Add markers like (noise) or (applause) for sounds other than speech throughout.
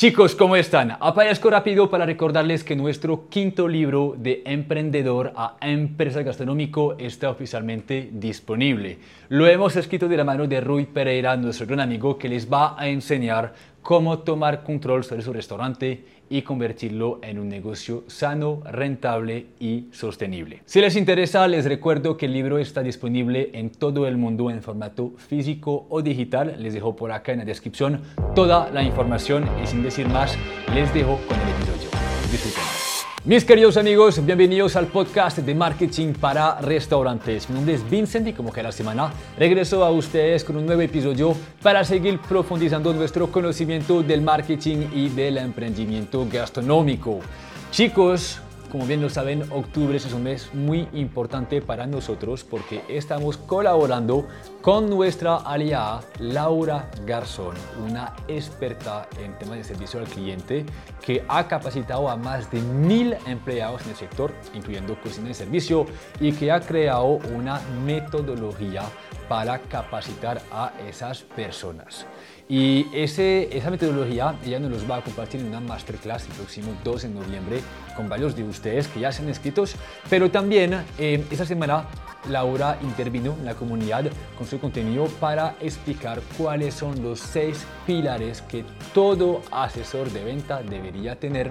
Chicos, ¿cómo están? Aparezco rápido para recordarles que nuestro quinto libro de Emprendedor a Empresa Gastronómico está oficialmente disponible. Lo hemos escrito de la mano de Rui Pereira, nuestro gran amigo, que les va a enseñar cómo tomar control sobre su restaurante y convertirlo en un negocio sano, rentable y sostenible. Si les interesa, les recuerdo que el libro está disponible en todo el mundo en formato físico o digital. Les dejo por acá en la descripción toda la información y sin decir más, les dejo con el episodio. Disfruten. Mis queridos amigos, bienvenidos al podcast de marketing para restaurantes. Mi nombre es Vincent y como cada semana regreso a ustedes con un nuevo episodio para seguir profundizando nuestro conocimiento del marketing y del emprendimiento gastronómico. Chicos, como bien lo saben, octubre es un mes muy importante para nosotros porque estamos colaborando con nuestra aliada Laura Garzón, una experta en temas de servicio al cliente que ha capacitado a más de mil empleados en el sector, incluyendo cocina y servicio, y que ha creado una metodología para capacitar a esas personas. Y ese, esa metodología ella nos los va a compartir en una masterclass el próximo 2 de noviembre con varios de ustedes que ya se han inscrito, pero también eh, esta semana Laura intervino en la comunidad con su contenido para explicar cuáles son los seis pilares que todo asesor de venta debería tener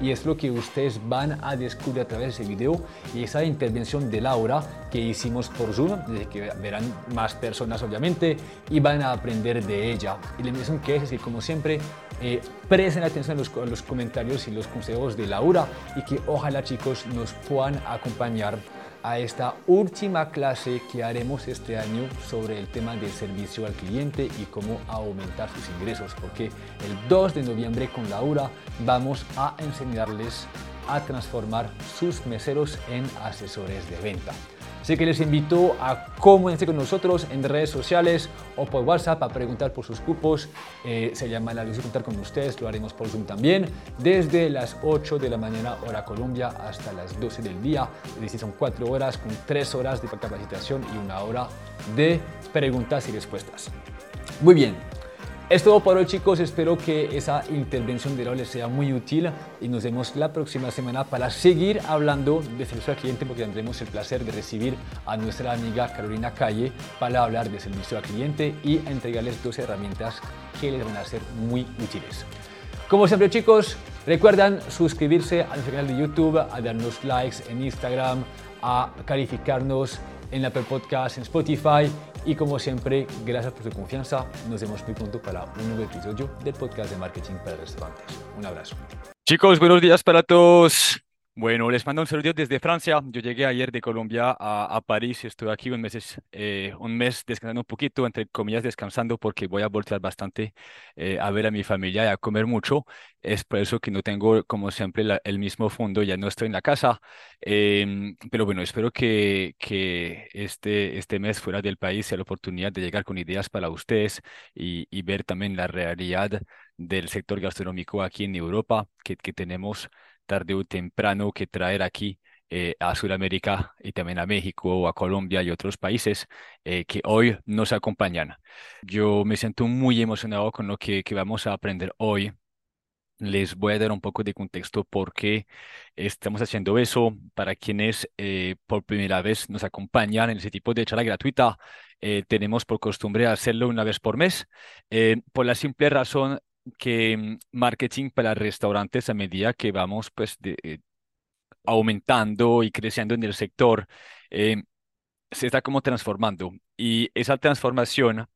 y es lo que ustedes van a descubrir a través de ese video y esa intervención de Laura que hicimos por Zoom, desde que verán más personas obviamente y van a aprender de ella. Y la invitación que es, es como siempre eh, presten atención a los, a los comentarios y los consejos de Laura y que ojalá chicos nos puedan acompañar a esta última clase que haremos este año sobre el tema del servicio al cliente y cómo aumentar sus ingresos, porque el 2 de noviembre con Laura vamos a enseñarles a transformar sus meseros en asesores de venta. Así que les invito a comunicarse con nosotros en redes sociales o por WhatsApp a preguntar por sus cupos. Se llama la luz de contar con ustedes, lo haremos por Zoom también, desde las 8 de la mañana hora Colombia hasta las 12 del día. Es decir, son 4 horas con 3 horas de capacitación y una hora de preguntas y respuestas. Muy bien, es todo por hoy chicos, espero que esa intervención de hoy les sea muy útil y nos vemos la próxima semana para seguir hablando de servicio al cliente porque tendremos el placer de recibir a nuestra amiga Carolina Calle para hablar de servicio al cliente y entregarles dos herramientas que les van a ser muy útiles. Como siempre chicos, recuerdan suscribirse al canal de YouTube, a darnos likes en Instagram, a calificarnos en Apple Podcast, en Spotify y como siempre, gracias por su confianza. Nos vemos muy pronto para un nuevo episodio del podcast de marketing para restaurantes. Un abrazo. Chicos, buenos días para todos. Bueno, les mando un saludo desde Francia. Yo llegué ayer de Colombia a, a París. Estoy aquí un mes, eh, un mes descansando un poquito, entre comillas descansando, porque voy a voltear bastante eh, a ver a mi familia y a comer mucho. Es por eso que no tengo, como siempre, el mismo fondo. Ya no estoy en la casa. Em, pero bueno, espero que, que este, este mes fuera del país sea la oportunidad de llegar con ideas para ustedes y, y ver también la realidad del sector gastronómico aquí en Europa, que, que tenemos tarde o temprano que traer aquí eh, a Sudamérica y también a México o a Colombia y otros países eh, que hoy nos acompañan. Yo me siento muy emocionado con lo que, que vamos a aprender hoy. Les voy a dar un poco de contexto por qué estamos haciendo eso. Para quienes eh, por primera vez nos acompañan en ese tipo de charla gratuita, tenemos por costumbre hacerlo una vez por mes, por la simple razón que mm, marketing para restaurantes a medida que vamos pues eh, aumentando y creciendo en el sector, eh, se está como transformando. Y esa transformación,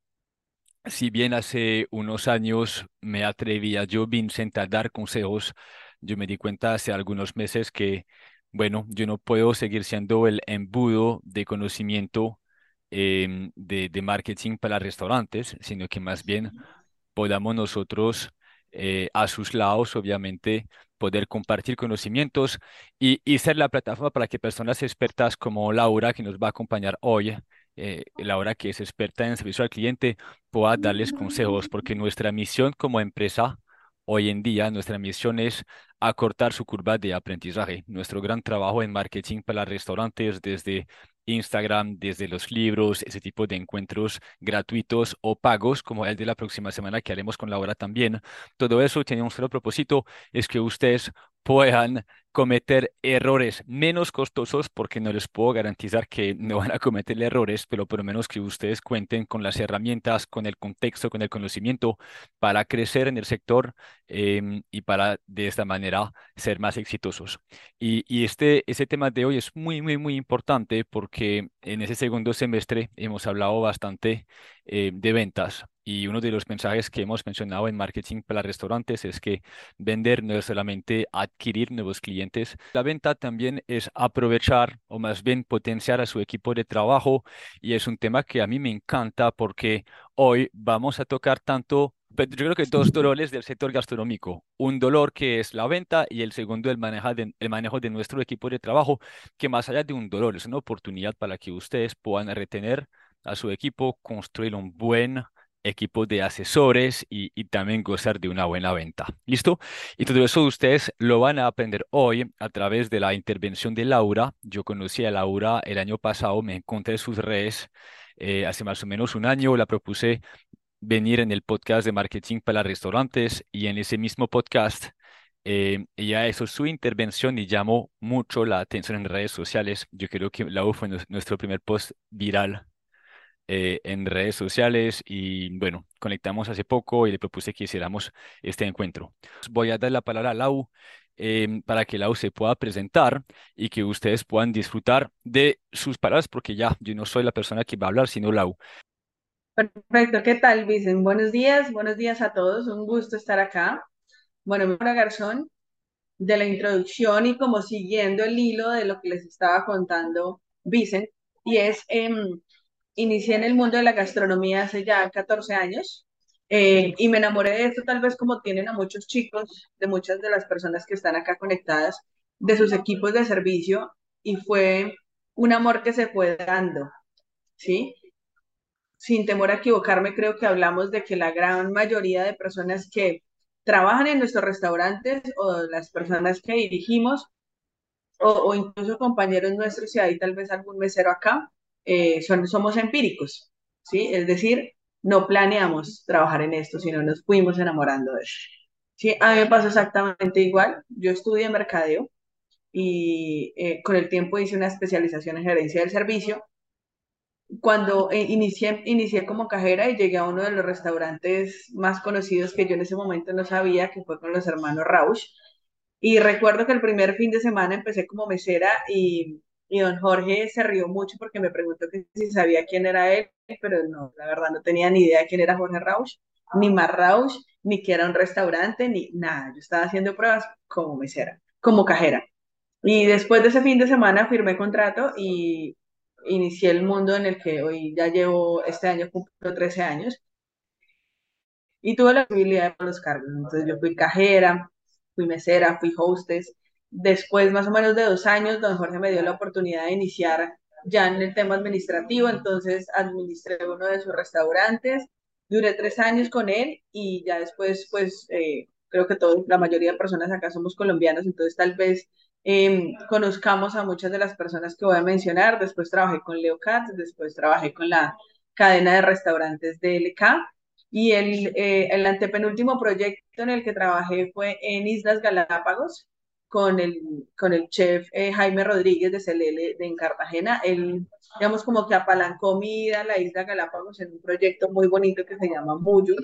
si bien hace unos años me atrevía yo, Vincent, a dar consejos, yo me di cuenta hace algunos meses que, bueno, yo no puedo seguir siendo el embudo de conocimiento em, de, de marketing para restaurantes, sino que más bien podamos nosotros eh, a sus lados, obviamente, poder compartir conocimientos y, ser la plataforma para que personas expertas como Laura, que nos va a acompañar hoy, eh, Laura, que es experta en servicio al cliente, pueda darles consejos, porque nuestra misión como empresa hoy en día, nuestra misión es acortar su curva de aprendizaje. Nuestro gran trabajo en marketing para restaurantes desde Instagram, desde los libros, ese tipo de encuentros gratuitos o pagos, como el de la próxima semana que haremos con Laura también. Todo eso tiene un solo propósito, es que ustedes puedan cometer errores menos costosos porque no les puedo garantizar que no van a cometer errores, pero por lo menos que ustedes cuenten con las herramientas, con el contexto, con el conocimiento para crecer en el sector em, y para de esta manera ser más exitosos. Y, y este, ese tema de hoy es muy, muy, muy importante porque en ese segundo semestre hemos hablado bastante eh, de ventas. Y uno de los mensajes que hemos mencionado en marketing para restaurantes es que vender no es solamente adquirir nuevos clientes. La venta también es aprovechar o más bien potenciar a su equipo de trabajo. Y es un tema que a mí me encanta porque hoy vamos a tocar tanto yo creo que dos dolores del sector gastronómico. Un dolor que es la venta y el segundo el, de, el manejo de nuestro equipo de trabajo, que más allá de un dolor es una oportunidad para que ustedes puedan retener a su equipo, construir un buen equipo de asesores y, también gozar de una buena venta. ¿Listo? Y todo eso ustedes lo van a aprender hoy a través de la intervención de Laura. Yo conocí a Laura el año pasado, me encontré en sus redes eh, hace más o menos un año, la propuse venir en el podcast de marketing para restaurantes y en ese mismo podcast eh, ella hizo su intervención y llamó mucho la atención en redes sociales. Yo creo que Laura fue nuestro primer post viral eh, en redes sociales y bueno, conectamos hace poco y le propuse que hiciéramos este encuentro. Voy a dar la palabra a Lau em, para que Lau se pueda presentar y que ustedes puedan disfrutar de sus palabras porque ya yo no soy la persona que va a hablar, sino Lau. Perfecto, ¿qué tal, Vicen? Buenos días, buenos días a todos, un gusto estar acá. Bueno, me Garzón, de la introducción y como siguiendo el hilo de lo que les estaba contando Vicen, y es em, inicié en el mundo de la gastronomía hace ya 14 años eh, y me enamoré de esto tal vez como tienen a muchos chicos, de muchas de las personas que están acá conectadas, de sus equipos de servicio y fue un amor que se fue dando, ¿sí? Sin temor a equivocarme, creo que hablamos de que la gran mayoría de personas que trabajan en nuestros restaurantes o las personas que dirigimos o, incluso compañeros nuestros, y hay tal vez algún mesero acá, eh, son, somos empíricos, ¿sí? Es decir, no planeamos trabajar en esto, sino nos fuimos enamorando de eso. Sí, a mí me pasó exactamente igual. Yo estudié mercadeo y eh, con el tiempo hice una especialización en gerencia del servicio. Cuando eh, inicié, inicié como cajera y llegué a uno de los restaurantes más conocidos que yo en ese momento no sabía, que fue con los hermanos Rausch. Y recuerdo que el primer fin de semana empecé como mesera y y don Jorge se rió mucho porque me preguntó que si sabía quién era él, pero no, la verdad no tenía ni idea quién era Jorge Rausch, ni más Rausch, ni que era un restaurante, ni nada. Yo estaba haciendo pruebas como mesera, como cajera. Y después de ese fin de semana firmé contrato y inicié el mundo en el que hoy ya llevo, este año cumplo 13 años. Y tuve la posibilidad de los cargos. Entonces yo fui cajera, fui mesera, fui hostess, Después, más o menos de dos años, don Jorge me dio la oportunidad de iniciar ya en el tema administrativo, entonces administré uno de sus restaurantes, duré tres años con él y ya después, pues, eh, creo que todos, la mayoría de personas acá somos colombianos, entonces tal vez em, conozcamos a muchas de las personas que voy a mencionar. Después trabajé con Leo Katz, después trabajé con la cadena de restaurantes de LK y el, eh, el antepenúltimo proyecto en el que trabajé fue en Islas Galápagos, con el, con el chef eh, Jaime Rodríguez de CLL de en Cartagena. Él, digamos, como que apalancó mi ida a la isla Galápagos en un proyecto muy bonito que se llama Muyu,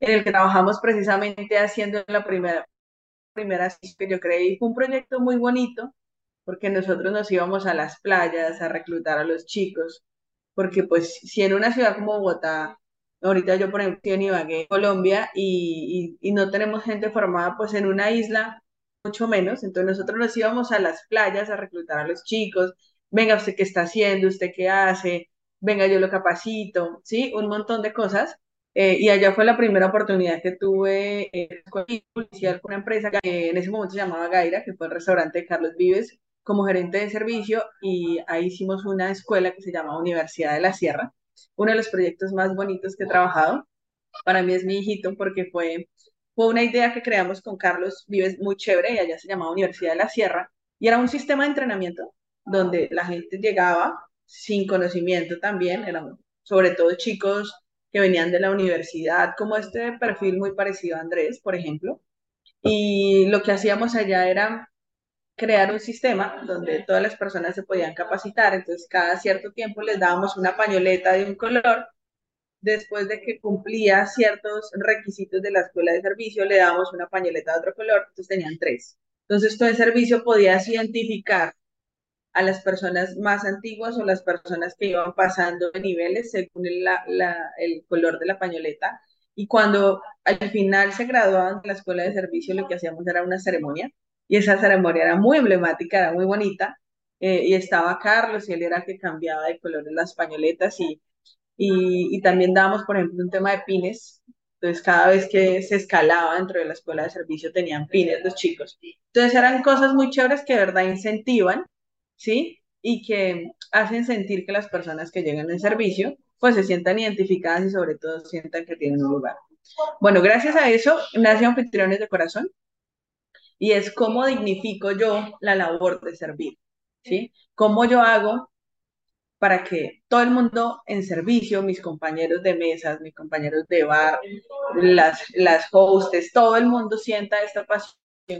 en el que trabajamos precisamente haciendo la primera, primera que yo creí. Fue un proyecto muy bonito porque nosotros nos íbamos a las playas a reclutar a los chicos, porque pues si en una ciudad como Bogotá, ahorita yo por ejemplo en Ibagué, Colombia, y, y, y no tenemos gente formada, pues en una isla mucho menos. Entonces nosotros nos íbamos a las playas a reclutar a los chicos. Venga, ¿usted qué está haciendo? ¿Usted qué hace? Venga, yo lo capacito, ¿sí? Un montón de cosas. Eh, y allá fue la primera oportunidad que tuve eh, con una empresa que en ese momento se llamaba Gaira, que fue el restaurante de Carlos Vives, como gerente de servicio. Y ahí hicimos una escuela que se llama Universidad de la Sierra, uno de los proyectos más bonitos que he trabajado. Para mí es mi hijito porque fue fue una idea que creamos con Carlos Vives muy chévere y allá se llamaba Universidad de la Sierra y era un sistema de entrenamiento donde la gente llegaba sin conocimiento también, eran sobre todo chicos que venían de la universidad, como este perfil muy parecido a Andrés, por ejemplo. Y lo que hacíamos allá era crear un sistema donde todas las personas se podían capacitar, entonces cada cierto tiempo les dábamos una pañoleta de un color, después de que cumplía ciertos requisitos de la escuela de servicio, le dábamos una pañoleta de otro color, entonces tenían tres. Entonces todo el servicio podías identificar a las personas más antiguas o las personas que iban pasando de niveles según el, el color de la pañoleta. Y cuando al final se graduaban de la escuela de servicio, lo que hacíamos era una ceremonia y esa ceremonia era muy emblemática, era muy bonita, eh, y estaba Carlos y él era el que cambiaba de color en las pañoletas y, y, también dábamos, por ejemplo, un tema de pines, entonces cada vez que se escalaba dentro de la escuela de servicio tenían pines los chicos. Entonces eran cosas muy chéveres que de verdad incentivan, ¿sí? Y que hacen sentir que las personas que llegan al servicio pues se sientan identificadas y sobre todo sientan que tienen un lugar. Bueno, gracias a eso nace Anfitriones de Corazón, y es cómo dignifico yo la labor de servir, ¿sí? ¿Cómo yo hago para que todo el mundo en servicio, mis compañeros de mesas, mis compañeros de bar, las, las hostes, todo el mundo sienta esta pasión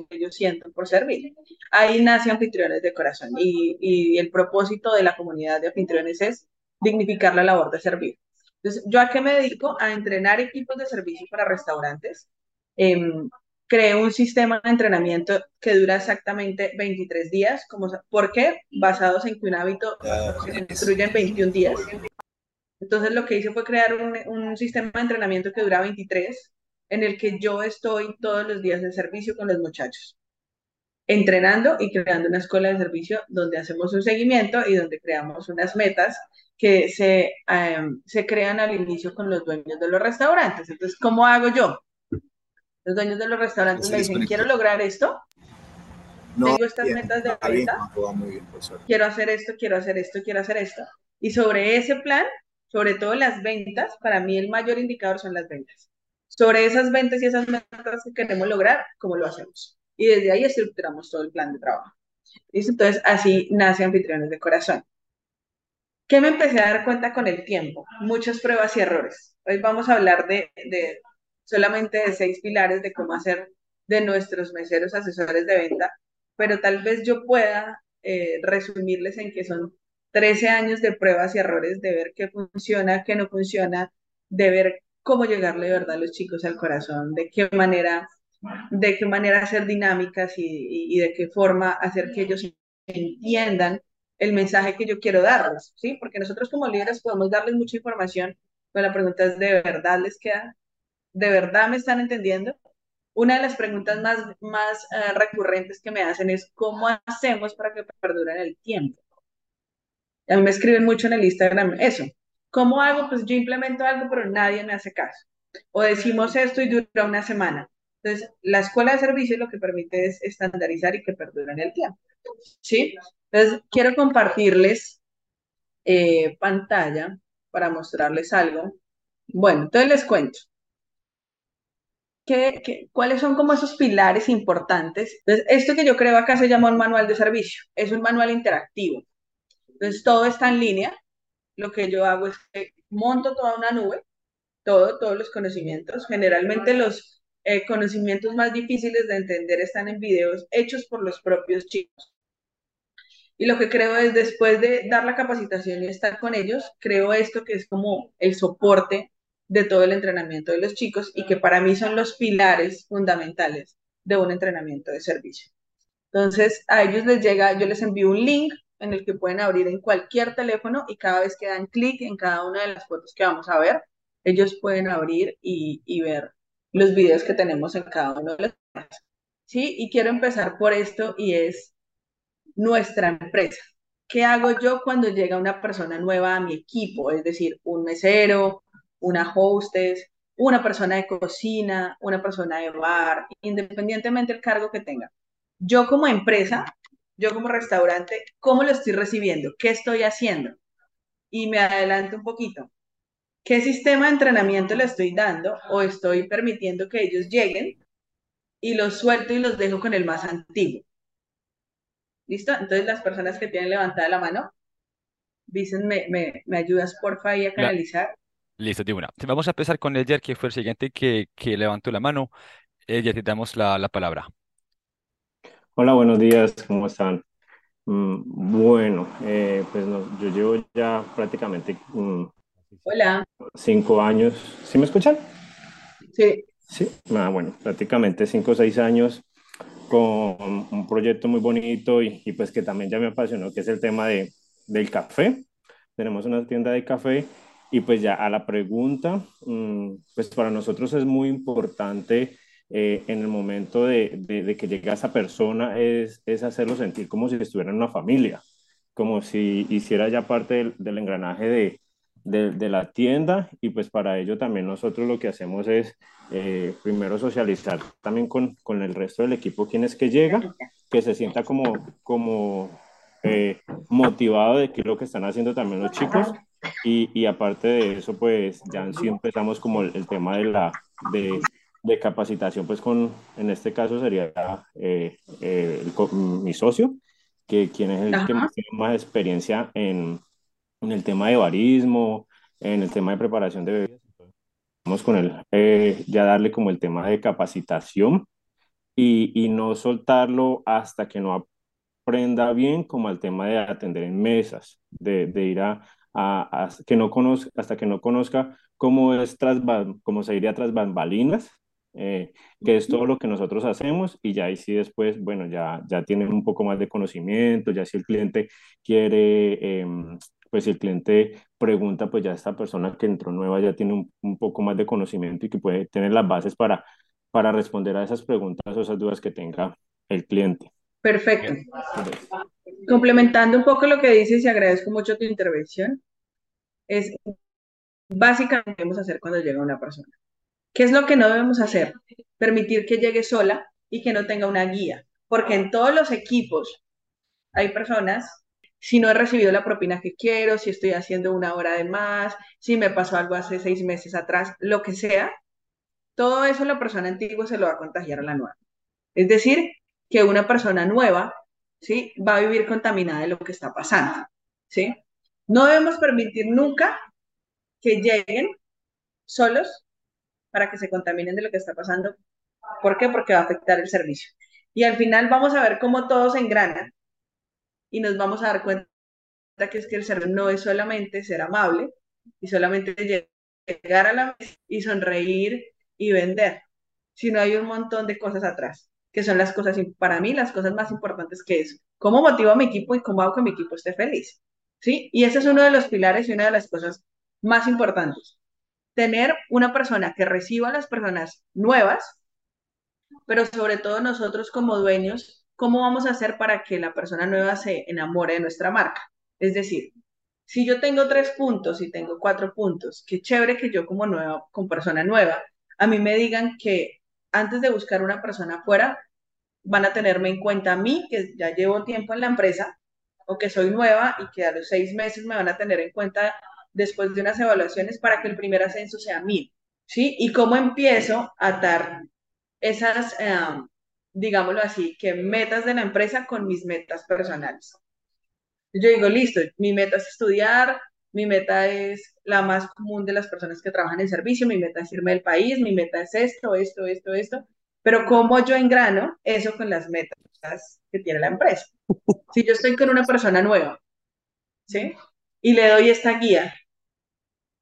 que yo siento por servir. Ahí nace Anfitriones de Corazón y, y el propósito de la comunidad de anfitriones es dignificar la labor de servir. Entonces, ¿yo a qué me dedico? A entrenar equipos de servicio para restaurantes. Eh, creé un sistema de entrenamiento que dura exactamente 23 días. Como, ¿Por qué? Basados en que un hábito se construye en 21 días. Entonces lo que hice fue crear un, un, sistema de entrenamiento que dura 23, en el que yo estoy todos los días de servicio con los muchachos, entrenando y creando una escuela de servicio donde hacemos un seguimiento y donde creamos unas metas que se, um, se crean al inicio con los dueños de los restaurantes. Entonces, ¿cómo hago yo? Los dueños de los restaurantes me dicen, quiero lograr esto, no, tengo estas bien, metas de venta, quiero hacer esto, quiero hacer esto, quiero hacer esto. Y sobre ese plan, sobre todo las ventas, para mí el mayor indicador son las ventas. Sobre esas ventas y esas metas que queremos lograr, ¿cómo lo hacemos? Y desde ahí estructuramos todo el plan de trabajo. ¿Listo? Entonces, así nace Anfitriones de Corazón. ¿Qué me empecé a dar cuenta con el tiempo? Muchas pruebas y errores. Hoy vamos a hablar de, de solamente de seis pilares de cómo hacer de nuestros meseros asesores de venta, pero tal vez yo pueda eh, resumirles en que son 13 años de pruebas y errores, de ver qué funciona, qué no funciona, de ver cómo llegarle de verdad a los chicos al corazón, de qué manera, de qué manera hacer dinámicas y, y, y de qué forma hacer que ellos entiendan el mensaje que yo quiero darles, ¿sí? Porque nosotros como líderes podemos darles mucha información, pero la pregunta es, ¿de verdad les queda ¿de verdad me están entendiendo? Una de las preguntas más, más uh, recurrentes que me hacen es, ¿cómo hacemos para que perduren el tiempo? A mí me escriben mucho en el Instagram eso. ¿Cómo hago? Pues yo implemento algo, pero nadie me hace caso. O decimos esto y dura una semana. Entonces, la escuela de servicio lo que permite es estandarizar y que perduren el tiempo. ¿Sí? Entonces, quiero compartirles eh, pantalla para mostrarles algo. Bueno, entonces les cuento. ¿Qué, cuáles son como esos pilares importantes? Esto que yo creo acá se llama un manual de servicio, es un manual interactivo. Todo está en línea. Lo que yo hago es que monto toda una nube, todo, todos los conocimientos. Generalmente los eh, conocimientos más difíciles de entender están en videos hechos por los propios chicos. Y lo que creo es, después de dar la capacitación y estar con ellos, creo esto que es como el soporte de todo el entrenamiento de los chicos y que para mí son los pilares fundamentales de un entrenamiento de servicio. Entonces, a ellos les llega, yo les envío un link en el que pueden abrir en cualquier teléfono y cada vez que dan clic en cada una de las fotos que vamos a ver, ellos pueden abrir y, y ver los videos que tenemos en cada uno de los ¿Sí? Y quiero empezar por esto y es nuestra empresa. ¿Qué hago yo cuando llega una persona nueva a mi equipo? Es decir, un mesero, una hostess, una persona de cocina, una persona de bar, independientemente del cargo que tenga. Yo como empresa, yo como restaurante, ¿cómo lo estoy recibiendo? ¿Qué estoy haciendo? Y me adelanto un poquito. ¿Qué sistema de entrenamiento le estoy dando o estoy permitiendo que ellos lleguen y los suelto y los dejo con el más antiguo? ¿Listo? Entonces las personas que tienen levantada la mano, dicen, me, me, me ayudas porfa ahí a canalizar. Listo, de una. Vamos a empezar con Edgar, que fue el siguiente que, que levantó la mano. Edgar, te damos la, la palabra. Hola, buenos días, ¿cómo están? Mm, bueno, eh, pues no- yo llevo ya prácticamente mm, Hola, cinco años. ¿Sí me escuchan? sí, Sí. Ah, bueno, prácticamente cinco o seis años con un proyecto muy bonito y, y pues que también ya me apasionó, que es el tema de, del café. Tenemos una tienda de café y pues ya a la pregunta, mm, pues para nosotros es muy importante eh, en el momento de, de, de que llega esa persona es, es hacerlo sentir como si estuviera en una familia, como si hiciera ya parte del, del engranaje de, de, de la tienda y pues para ello también nosotros lo que hacemos es eh, primero socializar también con, con el resto del equipo, quien es que llega, que se sienta como, como eh, motivado de qué es lo que están haciendo también los chicos. Y, y aparte de eso, pues ya sí empezamos como el, el tema de la de, de, capacitación, pues con, en este caso sería eh, eh, el, mi socio, que quien es el Ajá. que más tiene más experiencia en, en el tema de barismo, en el tema de preparación de bebidas vamos con él, eh, ya darle como el tema de capacitación y, y, no soltarlo hasta que no aprenda bien como el tema de atender en mesas, de, de ir a, a, a, que no conozca, hasta que no conozca cómo es tras, cómo se iría tras bambalinas, eh, que es todo lo que nosotros hacemos y ya ahí sí después, bueno, ya, ya tienen un poco más de conocimiento, ya si el cliente quiere... Eh, pues si el cliente pregunta, pues ya esta persona que entró nueva ya tiene un, un, poco más de conocimiento y que puede tener las bases para, para responder a esas preguntas o esas dudas que tenga el cliente. Perfecto. Complementando un poco lo que dices y agradezco mucho tu intervención, es básicamente debemos hacer cuando llega una persona. ¿Qué es lo que no debemos hacer? Permitir que llegue sola y que no tenga una guía, porque en todos los equipos hay personas si no he recibido la propina que quiero, si estoy haciendo una hora de más, si me pasó algo hace seis meses atrás, lo que sea, todo eso la persona antigua se lo va a contagiar a la nueva. Es decir, que una persona nueva, ¿sí? Va a vivir contaminada de lo que está pasando, ¿sí? No debemos permitir nunca que lleguen solos para que se contaminen de lo que está pasando. ¿Por qué? Porque va a afectar el servicio. Y al final vamos a ver cómo todos engranan y nos vamos a dar cuenta que es que el ser no es solamente ser amable y solamente llegar a la mesa y sonreír y vender, sino hay un montón de cosas atrás, que son las cosas, para mí, las cosas más importantes que es cómo motivo a mi equipo y cómo hago que mi equipo esté feliz. ¿Sí? Y ese es uno de los pilares y una de las cosas más importantes. Tener una persona que reciba a las personas nuevas, pero sobre todo nosotros como dueños ¿cómo vamos a hacer para que la persona nueva se enamore de nuestra marca? Es decir, si yo tengo tres puntos y tengo cuatro puntos, qué chévere que yo como nueva, como persona nueva, a mí me digan que antes de buscar una persona afuera, van a tenerme en cuenta a mí, que ya llevo tiempo en la empresa, o que soy nueva y que a los seis meses me van a tener en cuenta después de unas evaluaciones para que el primer ascenso sea mío, ¿sí? Y cómo empiezo a dar esas... Um, digámoslo así, que metas de la empresa con mis metas personales. Yo digo, listo, mi meta es estudiar, mi meta es la más común de las personas que trabajan en servicio, mi meta es irme del país, mi meta es esto, esto, esto, esto, pero ¿cómo yo engrano eso con las metas que tiene la empresa? (laughs) Si yo estoy con una persona nueva, ¿sí? Y le doy esta guía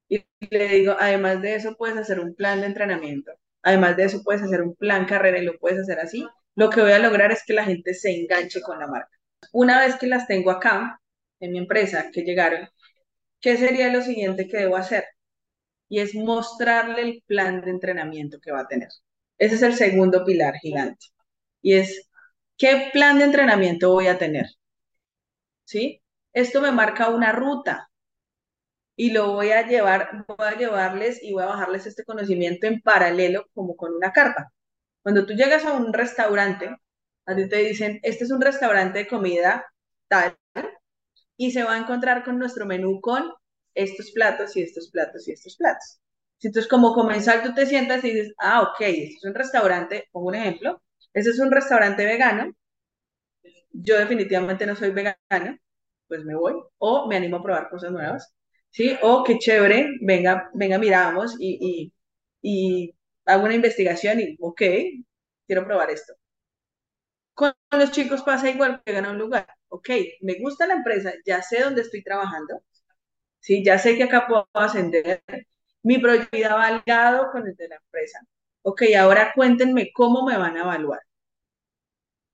y le digo, además de eso puedes hacer un plan de entrenamiento, además de eso puedes hacer un plan carrera y lo puedes hacer así, lo que voy a lograr es que la gente se enganche con la marca. Una vez que las tengo acá, en mi empresa, que llegaron, ¿qué sería lo siguiente que debo hacer? Y es mostrarle el plan de entrenamiento que va a tener. Ese es el segundo pilar gigante. Y es, ¿qué plan de entrenamiento voy a tener? ¿Sí? Esto me marca una ruta y lo voy a llevar, voy a llevarles y voy a bajarles este conocimiento en paralelo como con una carta. Cuando tú llegas a un restaurante, a ti te dicen, este es un restaurante de comida tal, y se va a encontrar con nuestro menú con estos platos y estos platos y estos platos. Entonces, como comensal, tú te sientas y dices, ah, ok, este es un restaurante, pongo un ejemplo, este es un restaurante vegano, yo definitivamente no soy vegana, pues me voy, o me animo a probar cosas nuevas, ¿sí? O qué chévere, venga, venga, miramos y, y, hago una investigación y, ok, quiero probar esto. Con los chicos pasa igual que a un lugar, ok, me gusta la empresa, ya sé dónde estoy trabajando, ¿sí? Ya sé que acá puedo ascender, mi proyecto va ligado con el de la empresa. Ok, ahora cuéntenme cómo me van a evaluar.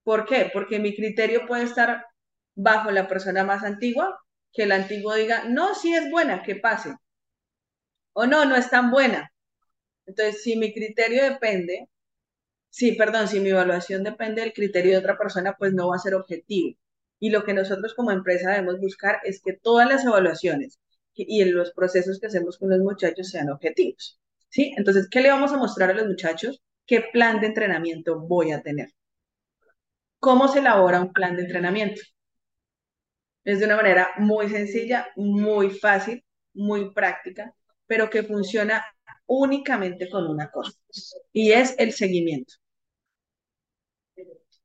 ¿Por qué? Porque mi criterio puede estar bajo la persona más antigua, que el antiguo diga, no, sí es buena, que pase. O no, no es tan buena. Entonces, si mi criterio depende, sí, perdón, si mi evaluación depende del criterio de otra persona, pues no va a ser objetivo. Y lo que nosotros como empresa debemos buscar es que todas las evaluaciones y los procesos que hacemos con los muchachos sean objetivos. ¿Sí? Entonces, ¿qué le vamos a mostrar a los muchachos? ¿Qué plan de entrenamiento voy a tener? ¿Cómo se elabora un plan de entrenamiento? Es de una manera muy sencilla, muy fácil, muy práctica, pero que funciona únicamente con una cosa, y es el seguimiento.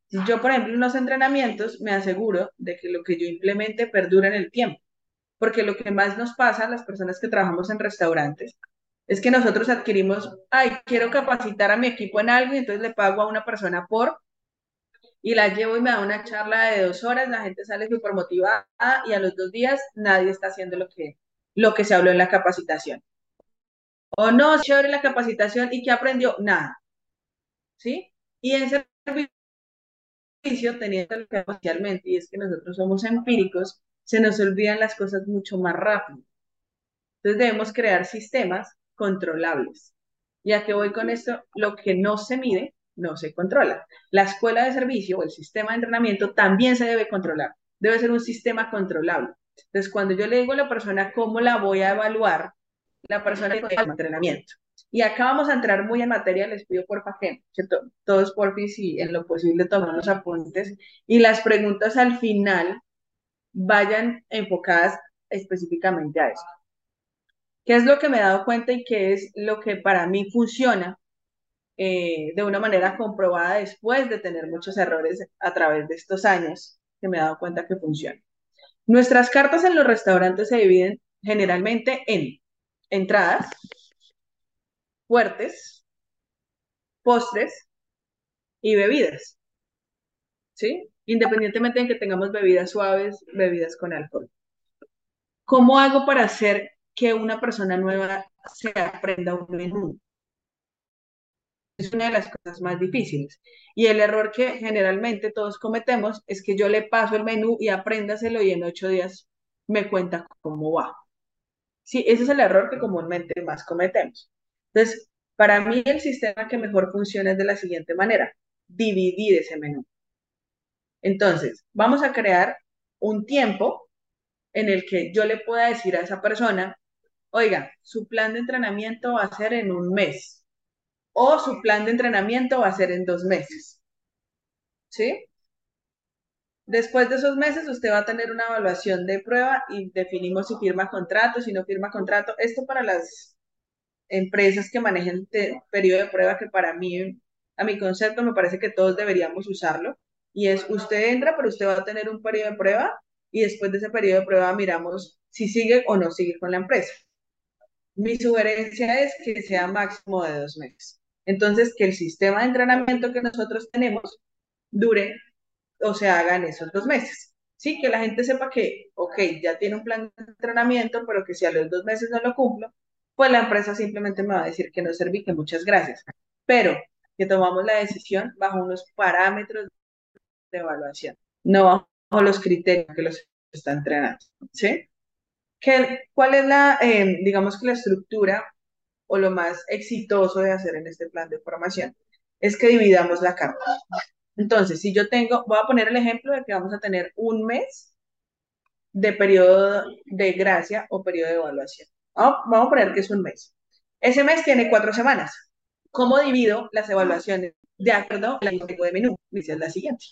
Yo, por ejemplo, en los entrenamientos me aseguro de que lo que yo implemente perdura en el tiempo, porque lo que más nos pasa a las personas que trabajamos en restaurantes es que nosotros adquirimos, ay, quiero capacitar a mi equipo en algo y entonces le pago a una persona por y la llevo y me da una charla de dos horas, la gente sale súper motivada y a los dos días nadie está haciendo lo que, lo que se habló en la capacitación. O no, chévere la capacitación y que aprendió nada. ¿Sí? Y en servicio, teniendo lo que especialmente, y es que nosotros somos empíricos, se nos olvidan las cosas mucho más rápido. Entonces debemos crear sistemas controlables. Ya que voy con esto, lo que no se mide no se controla. La escuela de servicio o el sistema de entrenamiento también se debe controlar. Debe ser un sistema controlable. Entonces, cuando yo le digo a la persona cómo la voy a evaluar, la persona tiene el entrenamiento. Y acá vamos a entrar muy en materia, les pido por que, que todos por fin, si en lo posible tomen los apuntes y las preguntas al final vayan enfocadas específicamente a esto. ¿Qué es lo que me he dado cuenta y qué es lo que para mí funciona eh, de una manera comprobada después de tener muchos errores a través de estos años que me he dado cuenta que funciona. Nuestras cartas en los restaurantes se dividen generalmente en entradas, fuertes, postres y bebidas. ¿Sí? Independientemente de que tengamos bebidas suaves, bebidas con alcohol. ¿Cómo hago para hacer que una persona nueva se aprenda un menú? es una de las cosas más difíciles. Y el error que generalmente todos cometemos es que yo le paso el menú y apréndaselo y en ocho días me cuenta cómo va. Sí, ese es el error que comúnmente más cometemos. Entonces, para mí el sistema que mejor funciona es de la siguiente manera, dividir ese menú. Entonces, vamos a crear un tiempo en el que yo le pueda decir a esa persona, oiga, su plan de entrenamiento va a ser en un mes o su plan de entrenamiento va a ser en dos meses. ¿Sí? Después de esos meses, usted va a tener una evaluación de prueba y definimos si firma contrato, si no firma contrato. Esto para las empresas que manejen este periodo de prueba, que para mí, a mi concepto, me parece que todos deberíamos usarlo. Y es, usted entra, pero usted va a tener un periodo de prueba y después de ese periodo de prueba miramos si sigue o no sigue con la empresa. Mi sugerencia es que sea máximo de dos meses. Entonces, que el sistema de entrenamiento que nosotros tenemos dure o se haga en esos dos meses. Sí, que la gente sepa que, ok, ya tiene un plan de entrenamiento, pero que si a los dos meses no lo cumplo, pues la empresa simplemente me va a decir que no serví, que muchas gracias. Pero que tomamos la decisión bajo unos parámetros de evaluación, no bajo los criterios que los está entrenando. ¿Sí? ¿Cuál es la, eh, digamos que la estructura o lo más exitoso de hacer en este plan de formación es que dividamos la carta. Entonces, si yo tengo, voy a poner el ejemplo de que vamos a tener un mes de periodo de gracia o periodo de evaluación. Vamos a poner que es un mes. Ese mes tiene cuatro semanas. ¿Cómo divido las evaluaciones? De acuerdo al tipo de menú. Dice la siguiente.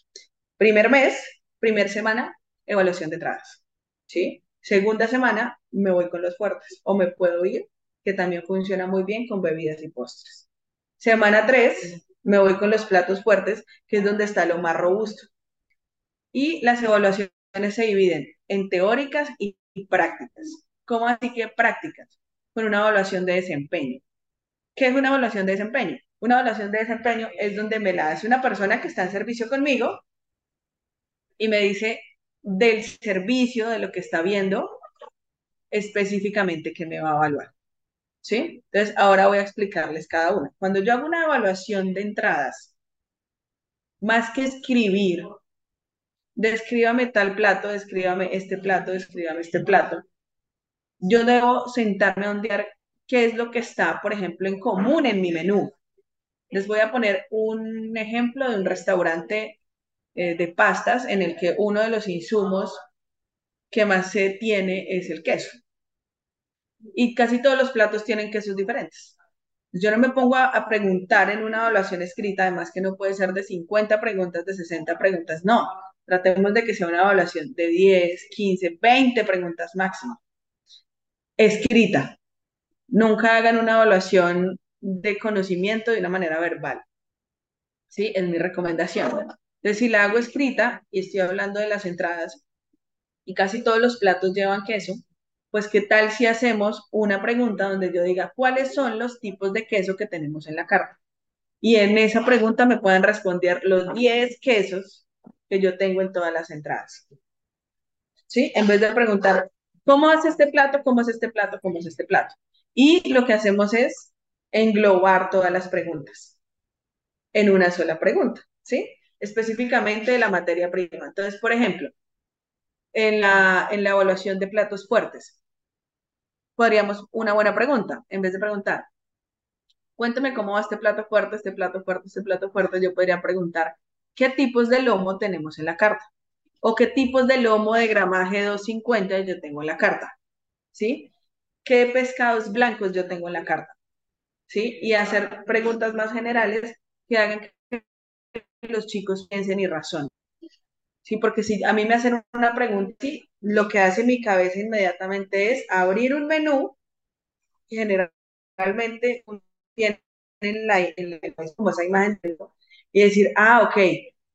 Primer mes, primer semana, evaluación de entradas. ¿Sí? Segunda semana, me voy con los fuertes o me puedo ir que también funciona muy bien con bebidas y postres. Semana 3, me voy con los platos fuertes, que es donde está lo más robusto. Y las evaluaciones se dividen en teóricas y prácticas. ¿Cómo así que prácticas? Con una evaluación de desempeño. ¿Qué es una evaluación de desempeño? Una evaluación de desempeño es donde me la hace una persona que está en servicio conmigo y me dice del servicio, de lo que está viendo, específicamente que me va a evaluar. ¿Sí? Entonces, ahora voy a explicarles cada una. Cuando yo hago una evaluación de entradas, más que escribir, descríbame tal plato, descríbame este plato, descríbame este plato, yo debo sentarme a ondear qué es lo que está, por ejemplo, en común en mi menú. Les voy a poner un ejemplo de un restaurante eh, de pastas en el que uno de los insumos que más se tiene es el queso. Y casi todos los platos tienen quesos diferentes. Yo no me pongo a, preguntar en una evaluación escrita, además que no puede ser de 50 preguntas, de 60 preguntas, no. Tratemos de que sea una evaluación de 10, 15, 20 preguntas máximo. Escrita. Nunca hagan una evaluación de conocimiento de una manera verbal. ¿Sí? Es mi recomendación. Entonces, si la hago escrita y estoy hablando de las entradas y casi todos los platos llevan queso, pues qué tal si hacemos una pregunta donde yo diga cuáles son los tipos de queso que tenemos en la carta. Y en esa pregunta me pueden responder los 10 quesos que yo tengo en todas las entradas. ¿Sí? En vez de preguntar, ¿cómo hace este plato? ¿Cómo es este plato? ¿Cómo es este plato? Y lo que hacemos es englobar todas las preguntas en una sola pregunta, ¿sí? Específicamente de la materia prima. Entonces, por ejemplo, en la, en la evaluación de platos fuertes, podríamos una buena pregunta, en vez de preguntar, cuéntame cómo va este plato fuerte, este plato fuerte, este plato fuerte, yo podría preguntar, ¿qué tipos de lomo tenemos en la carta? ¿O qué tipos de lomo de gramaje 250 yo tengo en la carta? ¿Sí? ¿Qué pescados blancos yo tengo en la carta? ¿Sí? Y hacer preguntas más generales que hagan que los chicos piensen y razonen. ¿Sí? Porque si a mí me hacen una pregunta, lo que hace mi cabeza inmediatamente es abrir un menú y generalmente tienen la, como esa imagen y decir, ah, ok,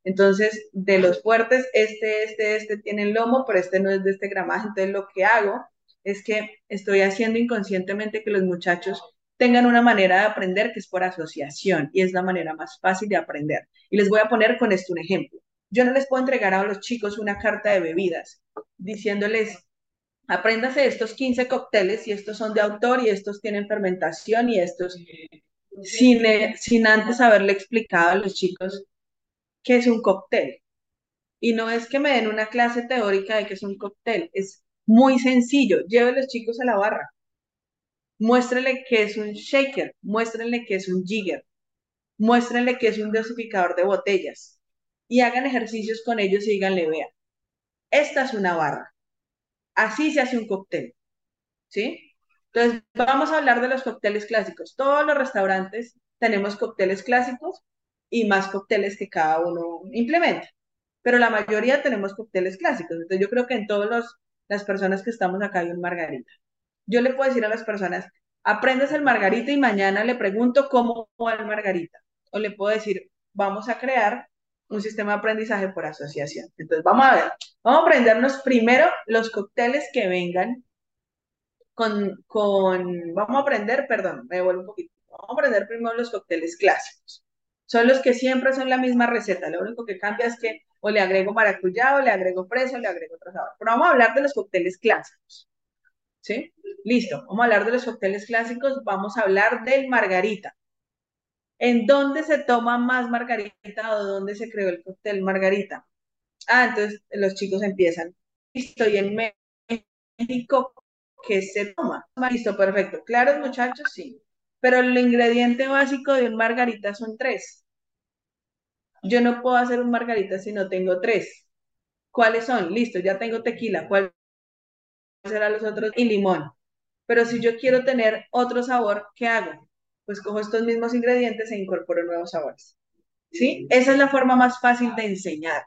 entonces de los fuertes, este, este, este tiene el lomo, pero este no es de este gramaje, entonces lo que hago es que estoy haciendo inconscientemente que los muchachos tengan una manera de aprender que es por asociación y es la manera más fácil de aprender. Y les voy a poner con esto un ejemplo. Yo no les puedo entregar a los chicos una carta de bebidas diciéndoles, apréndase estos 15 cócteles y estos son de autor y estos tienen fermentación y estos, sin, eh, sin antes haberle explicado a los chicos qué es un cóctel. Y no es que me den una clase teórica de qué es un cóctel, es muy sencillo. Lleve a los chicos a la barra. Muéstrenle qué es un shaker, muéstrenle qué es un jigger, muéstrenle qué es un dosificador de botellas y hagan ejercicios con ellos y díganle, vea, esta es una barra. Así se hace un cóctel. ¿Sí? Entonces, vamos a hablar de los cócteles clásicos. Todos los restaurantes tenemos cócteles clásicos y más cócteles que cada uno implementa. Pero la mayoría tenemos cócteles clásicos. Entonces, yo creo que en todas las personas que estamos acá hay un margarita. Yo le puedo decir a las personas, aprendes el margarita y mañana le pregunto cómo va el margarita. O le puedo decir, vamos a crear un sistema de aprendizaje por asociación. Entonces, vamos a ver, vamos a aprendernos primero los cócteles que vengan con, con, vamos a aprender, perdón, me devuelvo un poquito, vamos a aprender primero los cócteles clásicos. Son los que siempre son la misma receta, lo único que cambia es que o le agrego maracuyá, o le agrego fresa, o le agrego otro sabor. Pero vamos a hablar de los cócteles clásicos. ¿Sí? Listo, vamos a hablar de los cócteles clásicos, vamos a hablar del margarita. ¿En dónde se toma más margarita o dónde se creó el cóctel margarita? Ah, entonces los chicos empiezan. Listo, y en México, ¿qué se toma? Listo, perfecto. ¿Claros, muchachos? Sí. Pero el ingrediente básico de un margarita son tres. Yo no puedo hacer un margarita si no tengo tres. ¿Cuáles son? Listo, ya tengo tequila. ¿Cuál será los otros? Y limón. Pero si yo quiero tener otro sabor, ¿qué hago? pues cojo estos mismos ingredientes e incorporo nuevos sabores. ¿Sí? Esa es la forma más fácil de enseñar,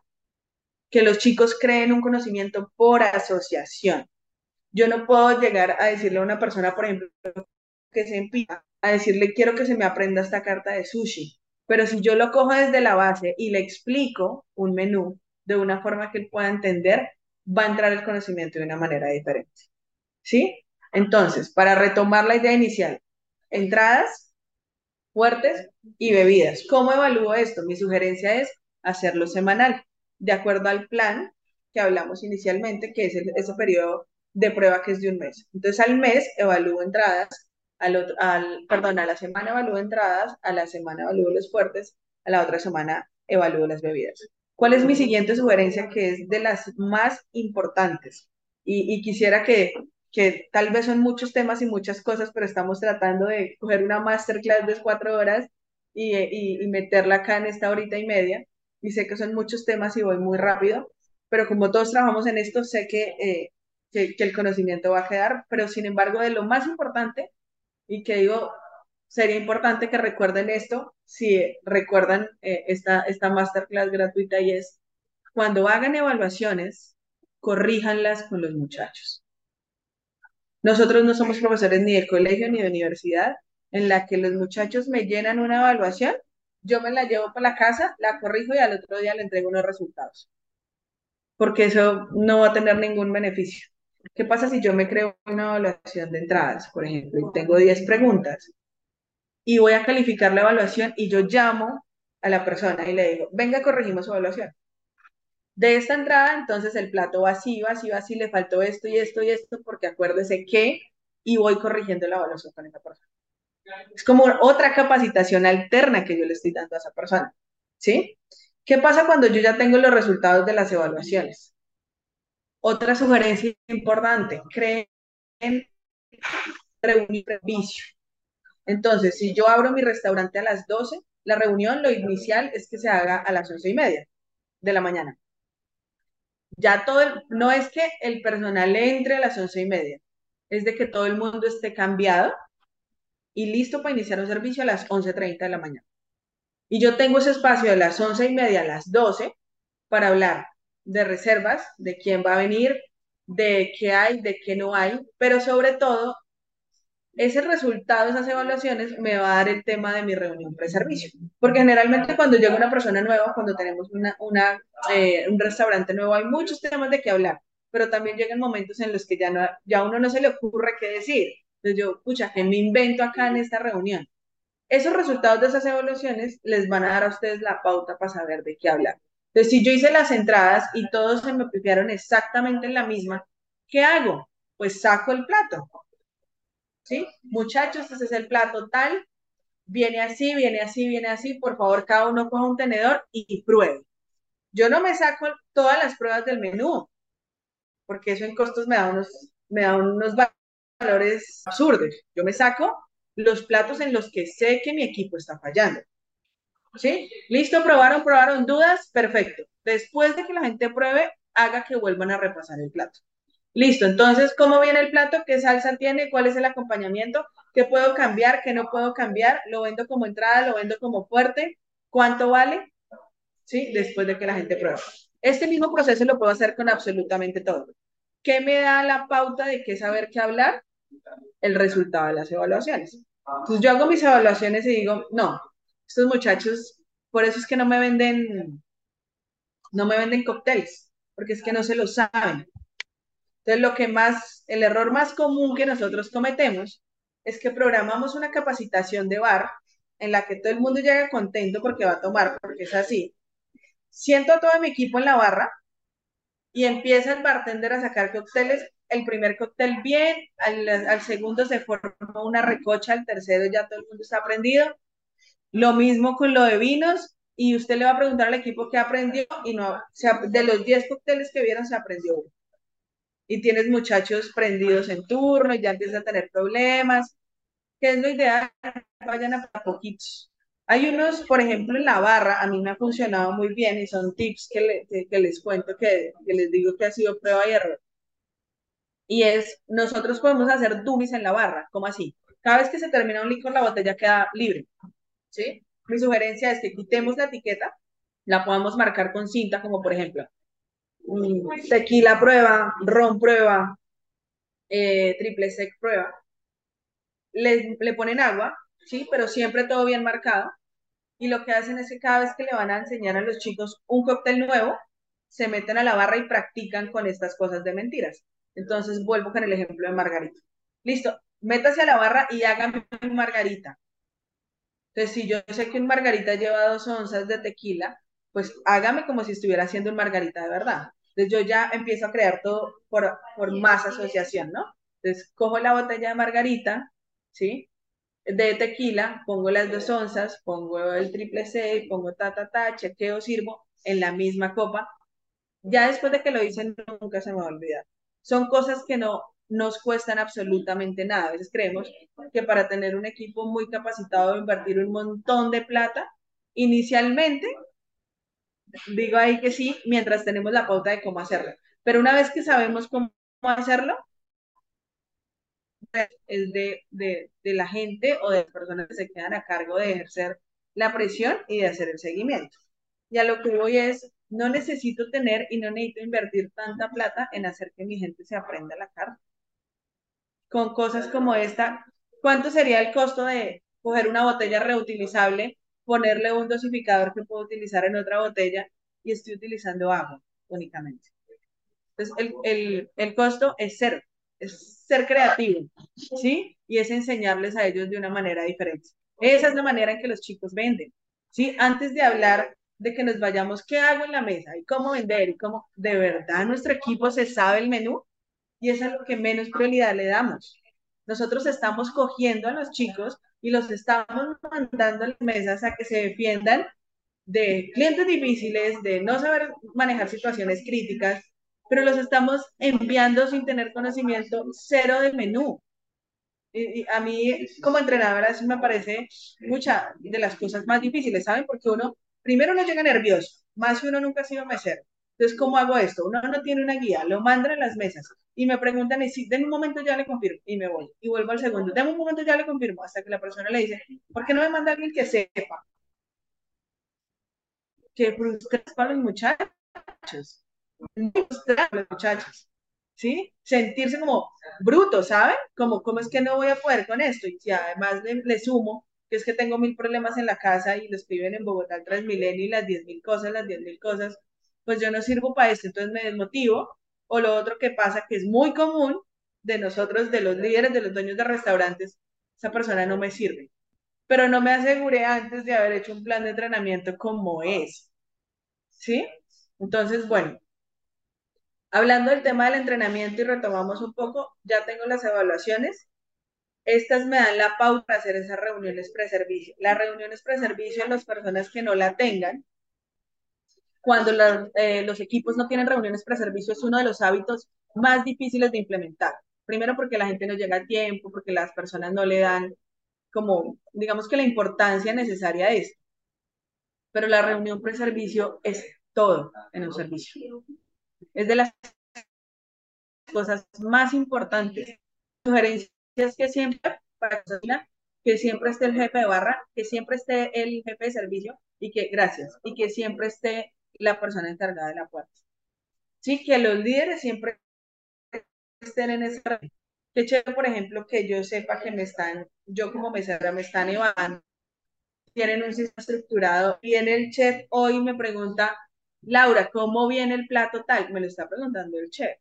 que los chicos creen un conocimiento por asociación. Yo no puedo llegar a decirle a una persona, por ejemplo, que se empieza a decirle, quiero que se me aprenda esta carta de sushi. Pero si yo lo cojo desde la base y le explico un menú, de una forma que él pueda entender, va a entrar el conocimiento de una manera diferente. ¿Sí? Entonces, para retomar la idea inicial, entradas, fuertes y bebidas. ¿Cómo evalúo esto? Mi sugerencia es hacerlo semanal, de acuerdo al plan que hablamos inicialmente, que es ese periodo de prueba que es de un mes. Entonces, al mes evalúo entradas, al, al, perdón, a la semana evalúo entradas, a la semana evalúo los fuertes, a la otra semana evalúo las bebidas. ¿Cuál es mi siguiente sugerencia que es de las más importantes? Y, quisiera que, que tal vez son muchos temas y muchas cosas, pero estamos tratando de coger una masterclass de cuatro horas y, y, meterla acá en esta horita y media. Y sé que son muchos temas y voy muy rápido, pero como todos trabajamos en esto, sé que, eh, que, que el conocimiento va a quedar, pero sin embargo, de lo más importante y que digo, sería importante que recuerden esto, si recuerdan eh, esta, esta masterclass gratuita y es, cuando hagan evaluaciones, corríjanlas con los muchachos. Nosotros no somos profesores ni de colegio ni de universidad en la que los muchachos me llenan una evaluación, yo me la llevo para la casa, la corrijo y al otro día le entrego unos resultados. Porque eso no va a tener ningún beneficio. ¿Qué pasa si yo me creo una evaluación de entradas, por ejemplo, y tengo 10 preguntas? y voy a calificar la evaluación y yo llamo a la persona y le digo, venga, corregimos su evaluación. De esta entrada, entonces el plato va así, va así, va así, le faltó esto y esto y esto, porque acuérdese que, y voy corrigiendo la evaluación con esa persona. Es como otra capacitación alterna que yo le estoy dando a esa persona. ¿Sí? ¿Qué pasa cuando yo ya tengo los resultados de las evaluaciones? Otra sugerencia importante, creen reunir servicio. Entonces, si yo abro mi restaurante a las 12, la reunión, lo inicial es que se haga a las once y media de la mañana. Ya todo, el, no es que el personal entre a las once y media, es de que todo el mundo esté cambiado y listo para iniciar un servicio a las 11.30 de la mañana. Y yo tengo ese espacio de las once y media a las 12 para hablar de reservas, de quién va a venir, de qué hay, de qué no hay, pero sobre todo ese resultado, esas evaluaciones, me va a dar el tema de mi reunión pre-servicio. Porque generalmente cuando llega una persona nueva, cuando tenemos una, eh, un restaurante nuevo, hay muchos temas de qué hablar, pero también llegan momentos en los que ya, no, ya uno no se le ocurre qué decir. Entonces yo, pucha, ¿qué me invento acá en esta reunión? Esos resultados de esas evaluaciones les van a dar a ustedes la pauta para saber de qué hablar. Entonces, si yo hice las entradas y todos se me pifiaron exactamente en la misma, ¿qué hago? Pues saco el plato ¿sí? Muchachos, este es el plato tal, viene así, viene así, viene así, por favor, cada uno coja un tenedor y, pruebe. Yo no me saco todas las pruebas del menú, porque eso en costos me da unos, me da unos valores absurdos. Yo me saco los platos en los que sé que mi equipo está fallando. ¿Sí? Listo, probaron, probaron dudas, perfecto. Después de que la gente pruebe, haga que vuelvan a repasar el plato. Listo, entonces, ¿cómo viene el plato? ¿Qué salsa tiene? ¿Cuál es el acompañamiento? ¿Qué puedo cambiar? ¿Qué no puedo cambiar? ¿Lo vendo como entrada? ¿Lo vendo como fuerte? ¿Cuánto vale? ¿Sí? Después de que la gente pruebe. Este mismo proceso lo puedo hacer con absolutamente todo. ¿Qué me da la pauta de qué saber qué hablar? El resultado de las evaluaciones. Entonces yo hago mis evaluaciones y digo, no, estos muchachos, por eso es que no me venden, no me venden cócteles, porque es que no se lo saben. Entonces, lo que más, el error más común que nosotros cometemos es que programamos una capacitación de bar en la que todo el mundo llega contento porque va a tomar, porque es así. Siento a todo mi equipo en la barra y empieza el bartender a sacar cócteles. El primer cóctel bien, al, segundo se forma una recocha, al tercero ya todo el mundo está aprendido. Lo mismo con lo de vinos y usted le va a preguntar al equipo qué aprendió y no, de los 10 cócteles que vieron se aprendió uno y tienes muchachos prendidos en turno y ya empiezas a tener problemas, que es lo ideal, vayan a poquitos. Hay unos, por ejemplo, en la barra, a mí me ha funcionado muy bien y son tips que, que, les cuento, que, que, les digo que ha sido prueba y error. Y es, nosotros podemos hacer dummies en la barra, ¿cómo así? Cada vez que se termina un licor, la botella queda libre, ¿sí? Mi sugerencia es que quitemos la etiqueta, la podamos marcar con cinta, como por ejemplo, tequila prueba, ron prueba, eh, triple sec prueba. Le, le ponen agua, sí, pero siempre todo bien marcado. Y lo que hacen es que cada vez que le van a enseñar a los chicos un cóctel nuevo, se meten a la barra y practican con estas cosas de mentiras. Entonces vuelvo con el ejemplo de Margarita. Listo, métase a la barra y hágame un Margarita. Entonces, si yo sé que un Margarita lleva dos onzas de tequila, pues hágame como si estuviera haciendo un Margarita de verdad. Entonces yo ya empiezo a crear todo por, por más asociación, ¿no? Entonces cojo la botella de Margarita, ¿sí? De tequila, pongo las dos onzas, pongo el triple C, pongo ta, ta, ta, chequeo, sirvo en la misma copa. Ya después de que lo hice, nunca se me va a olvidar. Son cosas que no nos cuestan absolutamente nada. A veces creemos que para tener un equipo muy capacitado, invertir un montón de plata, inicialmente, digo ahí que sí, mientras tenemos la pauta de cómo hacerlo. Pero una vez que sabemos cómo hacerlo, es de, de, de la gente o de las personas que se quedan a cargo de ejercer la presión y de hacer el seguimiento. Y a lo que voy es, no necesito tener y no necesito invertir tanta plata en hacer que mi gente se aprenda la carta. Con cosas como esta, ¿cuánto sería el costo de coger una botella reutilizable, ponerle un dosificador que puedo utilizar en otra botella y estoy utilizando agua únicamente? Entonces, el, el, el costo es cero es ser creativo, ¿sí? Y es enseñarles a ellos de una manera diferente. Esa es la manera en que los chicos venden, ¿sí? Antes de hablar de que nos vayamos, ¿qué hago en la mesa? ¿Y cómo vender? ¿Y cómo de verdad nuestro equipo se sabe el menú? Y es lo que menos prioridad le damos. Nosotros estamos cogiendo a los chicos y los estamos mandando a las mesas a que se defiendan de clientes difíciles, de no saber manejar situaciones críticas, pero los estamos enviando sin tener conocimiento cero del menú. Y, a mí, como entrenadora, eso me parece mucha de las cosas más difíciles, ¿saben? Porque uno, primero uno llega nervioso, más si uno nunca ha sido mesero. Entonces, ¿cómo hago esto? Uno no tiene una guía, lo mandan a las mesas y me preguntan, y si, den un momento ya le confirmo, y me voy, y vuelvo al segundo, den un momento ya le confirmo, hasta que la persona le dice, ¿por qué no me manda alguien que sepa? Que frustras para los muchachos los muchachos, ¿sí? Sentirse como bruto, ¿saben? Como, ¿cómo es que no voy a poder con esto? Y además le, sumo que es que tengo mil problemas en la casa y los viven en Bogotá el Transmilenio y las diez mil cosas, las diez mil cosas, pues yo no sirvo para esto, entonces me desmotivo. O lo otro que pasa, que es muy común de nosotros, de los líderes, de los dueños de restaurantes, esa persona no me sirve. Pero no me aseguré antes de haber hecho un plan de entrenamiento como es. ¿Sí? Entonces, bueno, Hablando del tema del entrenamiento y retomamos un poco, ya tengo las evaluaciones. Estas me dan la pauta para hacer esas reuniones pre-servicio. Las reuniones pre-servicio, las personas que no la tengan, cuando eh, los equipos no tienen reuniones pre-servicio, es uno de los hábitos más difíciles de implementar. Primero porque la gente no llega a tiempo, porque las personas no le dan como, digamos que la importancia necesaria es. Pero la reunión pre-servicio es todo en un servicio. Es de las cosas más importantes. Sugerencias que siempre, para que siempre esté el jefe de barra, que siempre esté el jefe de servicio y que, gracias, y que siempre esté la persona encargada de la puerta. Sí, que los líderes siempre estén en esa. Que chévere, por ejemplo, que yo sepa que me están, yo como mesera me están evaluando, tienen un sistema estructurado. en el chef hoy me pregunta, Laura, ¿cómo viene el plato tal? Me lo está preguntando el chef.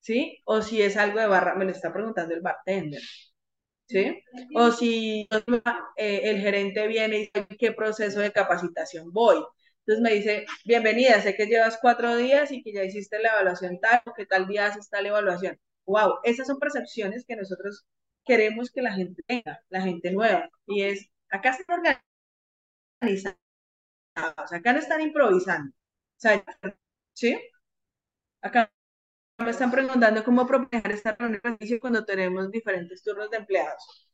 ¿Sí? O si es algo de barra, me lo está preguntando el bartender. ¿Sí? O si eh, el gerente viene y dice, ¿qué proceso de capacitación voy? Entonces me dice, bienvenida, sé que llevas cuatro días y que ya hiciste la evaluación tal, o que tal día haces tal evaluación. Wow, esas son percepciones que nosotros queremos que la gente tenga, la gente nueva. Y es, acá se organiza acá no están improvisando. ¿sí? Acá me están preguntando cómo proponer esta reunión cuando tenemos diferentes turnos de empleados.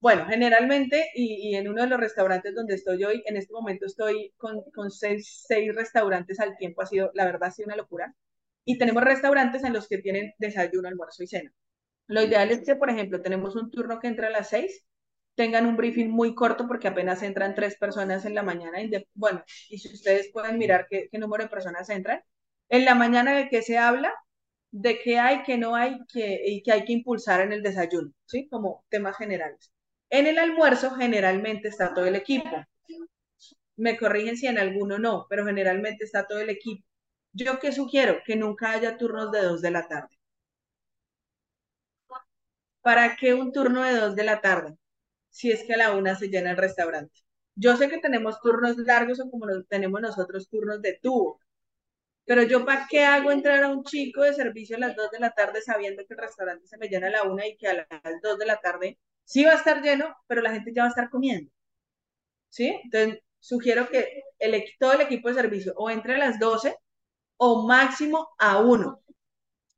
Bueno, generalmente, y, en uno de los restaurantes donde estoy hoy, en este momento estoy con, seis, restaurantes al tiempo, ha sido, la verdad, ha sido una locura. Y tenemos restaurantes en los que tienen desayuno, almuerzo y cena. Lo ideal es que, por ejemplo, tenemos un turno que entra a las seis tengan un briefing muy corto porque apenas entran tres personas en la mañana. Y bueno, y si ustedes pueden mirar qué, número de personas entran. En la mañana de qué se habla, de qué hay, qué no hay que, y qué hay que impulsar en el desayuno, ¿sí? Como temas generales. En el almuerzo generalmente está todo el equipo. Me corrigen si en alguno no, pero generalmente está todo el equipo. ¿Yo qué sugiero? Que nunca haya turnos de 2 de la tarde. ¿Para qué un turno de 2 de la tarde? Si es que a la una se llena el restaurante. Yo sé que tenemos turnos largos o como tenemos nosotros turnos de tubo, pero yo para qué hago entrar a un chico de servicio a las 2 de la tarde sabiendo que el restaurante se me llena a la una y que a las 2 de la tarde sí va a estar lleno, pero la gente ya va a estar comiendo. ¿Sí? Entonces, sugiero que el, todo el equipo de servicio o entre a las 12 o máximo a 1.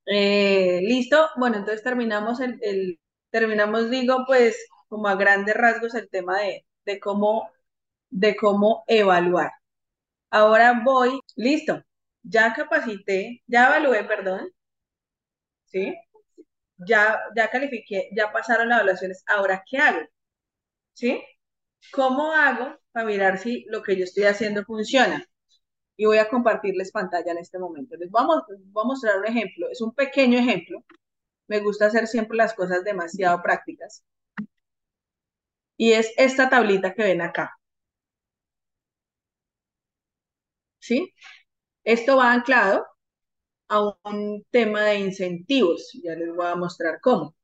Eh, ¿Listo? Bueno, entonces terminamos el, terminamos, digo, pues como a grandes rasgos el tema de, de cómo, de cómo evaluar. Ahora voy, listo, ya capacité, ya evalué, perdón, ¿sí? Ya, ya califiqué, ya pasaron las evaluaciones, ahora, ¿qué hago? ¿Sí? ¿Cómo hago para mirar si lo que yo estoy haciendo funciona? Y voy a compartirles pantalla en este momento. Les vamos, voy a mostrar un ejemplo, es un pequeño ejemplo. Me gusta hacer siempre las cosas demasiado prácticas. Y es esta tablita que ven acá. ¿Sí? Esto va anclado a un tema de incentivos. Ya les voy a mostrar cómo.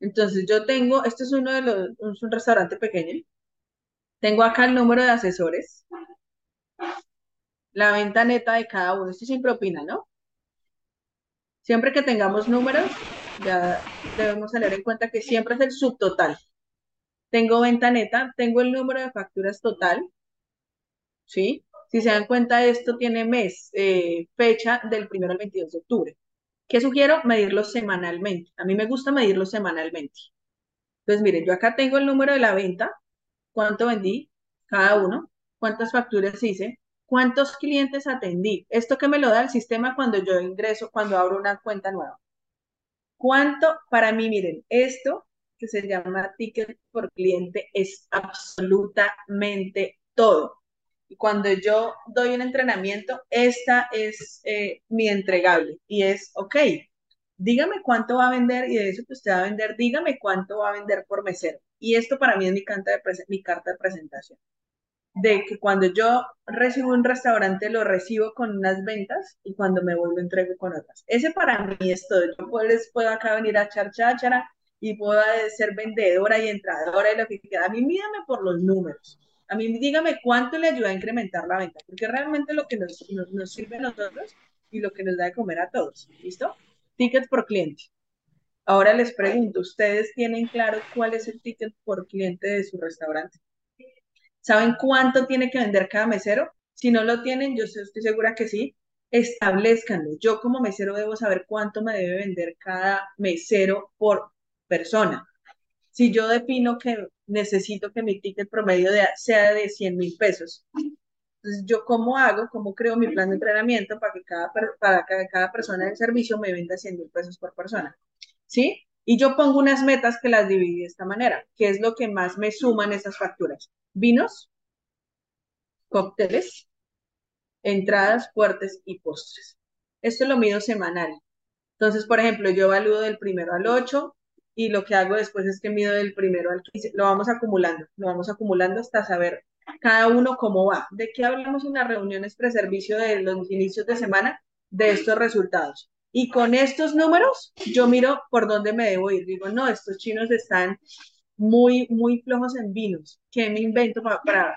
Entonces yo tengo, este es uno de los, es un restaurante pequeño. Tengo acá el número de asesores, la venta neta de cada uno. Esto sin propina, ¿no? Siempre que tengamos números, ya debemos tener en cuenta que siempre es el subtotal. Tengo venta neta, tengo el número de facturas total, ¿sí? Si se dan cuenta, esto tiene mes, eh, fecha del 1 al 22 de octubre. ¿Qué sugiero? Medirlo semanalmente. A mí me gusta medirlo semanalmente. Entonces, miren, yo acá tengo el número de la venta, cuánto vendí cada uno, cuántas facturas hice, cuántos clientes atendí. Esto que me lo da el sistema cuando yo ingreso, cuando abro una cuenta nueva. ¿Cuánto? Para mí, miren, esto que se llama ticket por cliente es absolutamente todo. Y cuando yo doy un entrenamiento, esta es eh, mi entregable y es, ok, dígame cuánto va a vender y de eso que usted va a vender, dígame cuánto va a vender por mesero. Y esto para mí es mi, carta de, mi carta de presentación. De que cuando yo recibo un restaurante, lo recibo con unas ventas y cuando me vuelvo entrego con otras. Ese para mí es todo. Yo puedo, puedo acá venir a charchachara y puedo ser vendedora y entradora y lo que quiera. A mí mídame por los números. A mí dígame cuánto le ayuda a incrementar la venta, porque realmente lo que nos, nos, sirve a nosotros y lo que nos da de comer a todos. ¿Listo? Tickets por cliente. Ahora les pregunto, ¿ustedes tienen claro cuál es el ticket por cliente de su restaurante? ¿Saben cuánto tiene que vender cada mesero? Si no lo tienen, yo estoy segura que sí. Establezcanlo. Yo como mesero debo saber cuánto me debe vender cada mesero por persona. Si yo defino que necesito que mi ticket promedio sea de 100 mil pesos, entonces, ¿yo cómo hago? ¿Cómo creo mi plan de entrenamiento para que cada, para que cada persona del servicio me venda 100 mil pesos por persona? ¿Sí? Y yo pongo unas metas que las dividí de esta manera. ¿Qué es lo que más me suman esas facturas? Vinos, cócteles, entradas, fuertes y postres. Esto lo mido semanal. Entonces, por ejemplo, yo evalúo del primero al 8 y lo que hago después es que mido del primero al 15. Lo vamos acumulando, lo vamos acumulando hasta saber cada uno cómo va. ¿De qué hablamos en las reuniones preservicio de los inicios de semana? De estos resultados. Y con estos números, yo miro por dónde me debo ir. Digo, no, estos chinos están muy, muy flojos en vinos. ¿Qué me invento para,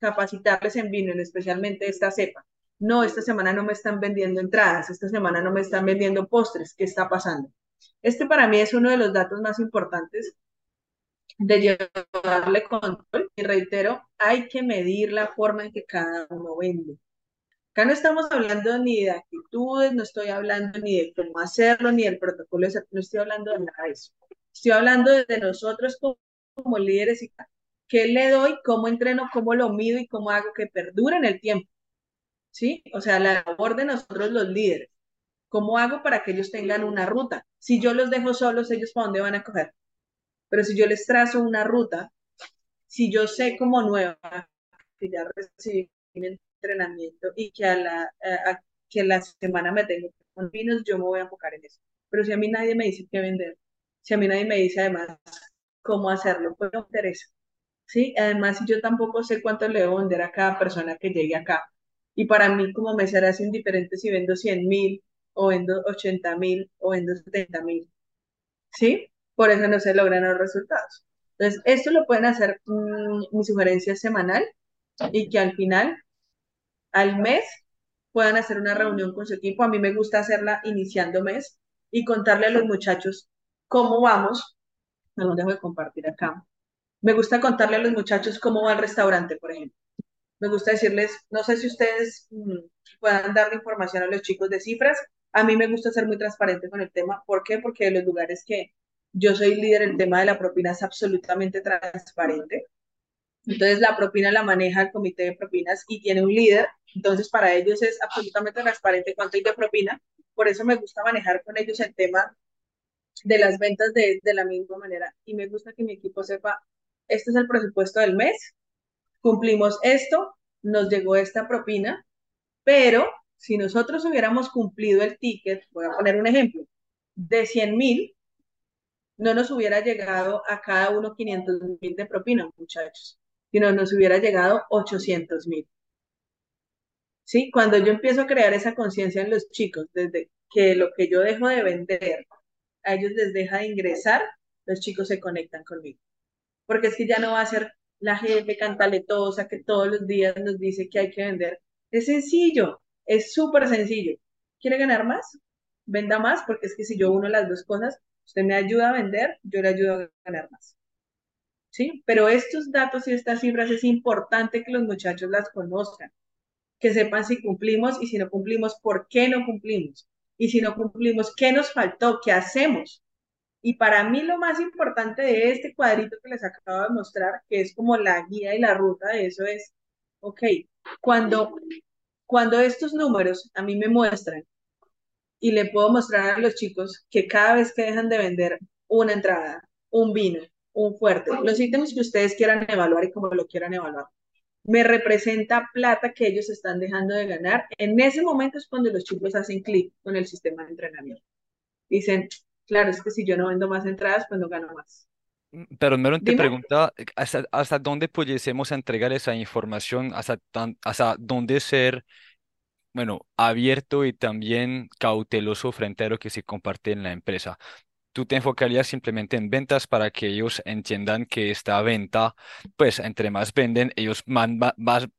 capacitarles en vino, especialmente esta cepa? No, esta semana no me están vendiendo entradas, esta semana no me están vendiendo postres. ¿Qué está pasando? Este para mí es uno de los datos más importantes de llevarle control. Y reitero, hay que medir la forma en que cada uno vende. Acá no estamos hablando ni de actitudes, no estoy hablando ni de cómo hacerlo, ni del protocolo, no estoy hablando de nada de eso. Estoy hablando de nosotros como, líderes y qué le doy, cómo entreno, cómo lo mido y cómo hago que perdure en el tiempo. ¿Sí? O sea, la labor de nosotros los líderes. ¿Cómo hago para que ellos tengan una ruta? Si yo los dejo solos, ellos para dónde van a coger. Pero si yo les trazo una ruta, si yo sé como nueva que ya recibí entrenamiento y que a la, que la semana me tengo con vinos, yo me voy a enfocar en eso. Pero si a mí nadie me dice qué vender, si a mí nadie me dice además cómo hacerlo, pues no me interesa. ¿Sí? Además, yo tampoco sé cuánto le debo vender a cada persona que llegue acá Y para mí como me será indiferente si vendo 100 mil o vendo 80 mil o vendo 70 mil. ¿Sí? Por eso no se logran los resultados. Entonces, esto lo pueden hacer mm, mi sugerencia semanal y que al final, al mes, puedan hacer una reunión con su equipo. A mí me gusta hacerla iniciando mes y contarle a los muchachos cómo vamos. Lo dejo de compartir acá. Me gusta contarle a los muchachos cómo va el restaurante, por ejemplo. Me gusta decirles, no sé si ustedes mm, puedan darle información a los chicos de cifras. A mí me gusta ser muy transparente con el tema. ¿Por qué? Porque los lugares que yo soy líder, el tema de la propina es absolutamente transparente. Entonces la propina la maneja el comité de propinas y tiene un líder. Entonces para ellos es absolutamente transparente cuánto hay de propina. Por eso me gusta manejar con ellos el tema de las ventas de, de la misma manera. Y me gusta que mi equipo sepa, este es el presupuesto del mes, cumplimos esto, nos llegó esta propina, pero si nosotros hubiéramos cumplido el ticket, voy a poner un ejemplo, de 100 mil, no nos hubiera llegado a cada uno 500 mil de propina, muchachos, sino nos hubiera llegado 800 mil. ¿Sí? Cuando yo empiezo a crear esa conciencia en los chicos, desde que lo que yo dejo de vender a ellos les deja de ingresar, los chicos se conectan conmigo. Porque es que ya no va a ser la jefe cantaletosa que todos los días nos dice que hay que vender. Es sencillo, es súper sencillo. ¿Quiere ganar más? Venda más, porque es que si yo uno las dos cosas, usted me ayuda a vender, yo le ayudo a ganar más. ¿Sí? Pero estos datos y estas cifras es importante que los muchachos las conozcan, que sepan si cumplimos y si no cumplimos, por qué no cumplimos. Y si no cumplimos, ¿qué nos faltó? ¿Qué hacemos? Y para mí lo más importante de este cuadrito que les acabo de mostrar, que es como la guía y la ruta de eso es, ok, cuando, cuando estos números a mí me muestran y le puedo mostrar a los chicos que cada vez que dejan de vender una entrada, un vino, un fuerte, los ítems que ustedes quieran evaluar y como lo quieran evaluar, me representa plata que ellos están dejando de ganar. En ese momento es cuando los chicos hacen clic con el sistema de entrenamiento. Dicen, claro, es que si yo no vendo más entradas, pues no gano más. Mm, pero Meron te pregunta, ¿hasta, ¿hasta dónde pudiésemos entregar esa información? ¿Hasta, ¿Hasta dónde ser, bueno, abierto y también cauteloso frente a lo que se comparte en la empresa? Tú te enfocarías simplemente en ventas para que ellos entiendan que esta venta, pues entre más venden, ellos más,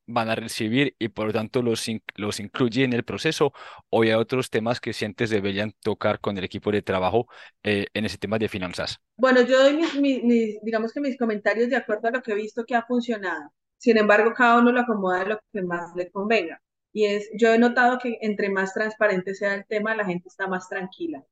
van a recibir y por lo tanto los, los incluye en el proceso o hay otros temas que sientes deberían tocar con el equipo de trabajo eh, en ese tema de finanzas. Bueno, yo doy mis, digamos que mis comentarios de acuerdo a lo que he visto que ha funcionado. Sin embargo, cada uno lo acomoda lo que más le convenga. Y es, yo he notado que entre más transparente sea el tema, la gente está más tranquila.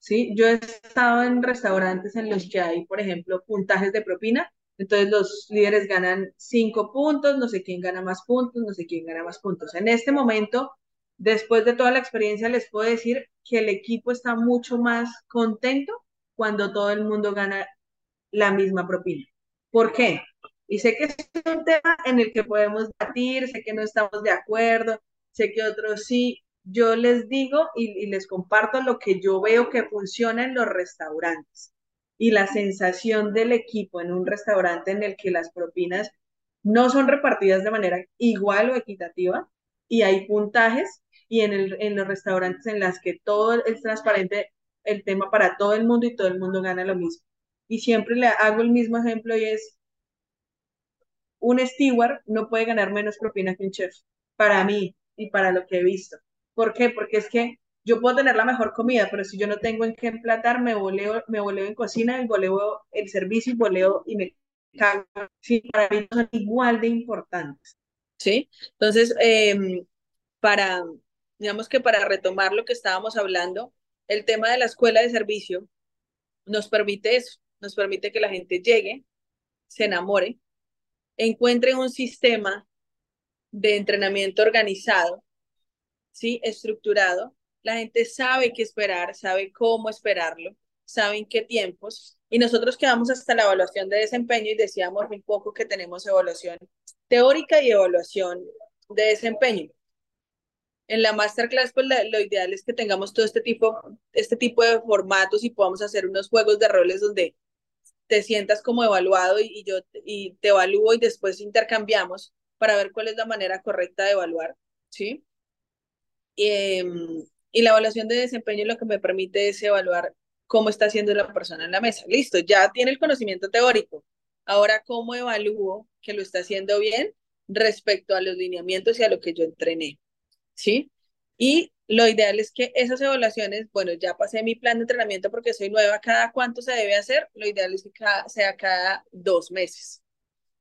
¿Sí? Yo he estado en restaurantes en los que hay, por ejemplo, puntajes de propina, entonces los líderes ganan cinco puntos, no sé quién gana más puntos, no sé quién gana más puntos. En este momento, después de toda la experiencia, les puedo decir que el equipo está mucho más contento cuando todo el mundo gana la misma propina. ¿Por qué? Y sé que es un tema en el que podemos debatir, sé que no estamos de acuerdo, sé que otros sí, yo les digo y, les comparto lo que yo veo que funciona en los restaurantes y la sensación del equipo en un restaurante en el que las propinas no son repartidas de manera igual o equitativa y hay puntajes y en, los restaurantes en las que todo es transparente el tema para todo el mundo y todo el mundo gana lo mismo. Y siempre le hago el mismo ejemplo y es, un steward no puede ganar menos propina que un chef, para mí y para lo que he visto. ¿Por qué? Porque es que yo puedo tener la mejor comida, pero si yo no tengo en qué emplatar, me voleo, me voleo en cocina y voleo el servicio y voleo y me cago. Sí, para mí son igual de importantes. ¿Sí? Entonces, em, para, digamos que para retomar lo que estábamos hablando, el tema de la escuela de servicio nos permite eso, nos permite que la gente llegue, se enamore, encuentre un sistema de entrenamiento organizado ¿sí? Estructurado. La gente sabe qué esperar, sabe cómo esperarlo, sabe en qué tiempos. Y nosotros quedamos hasta la evaluación de desempeño y decíamos un poco que tenemos evaluación teórica y evaluación de desempeño. En la masterclass, pues lo ideal es que tengamos todo este tipo, este tipo de formatos y podamos hacer unos juegos de roles donde te sientas como evaluado y, y yo y te evalúo y después intercambiamos para ver cuál es la manera correcta de evaluar, ¿sí? Em, y la evaluación de desempeño lo que me permite es evaluar cómo está haciendo la persona en la mesa. Listo, ya tiene el conocimiento teórico. Ahora, ¿cómo evalúo que lo está haciendo bien respecto a los lineamientos y a lo que yo entrené? ¿Sí? Y lo ideal es que esas evaluaciones, bueno, ya pasé mi plan de entrenamiento porque soy nueva, ¿cada cuánto se debe hacer? Lo ideal es que sea cada dos meses.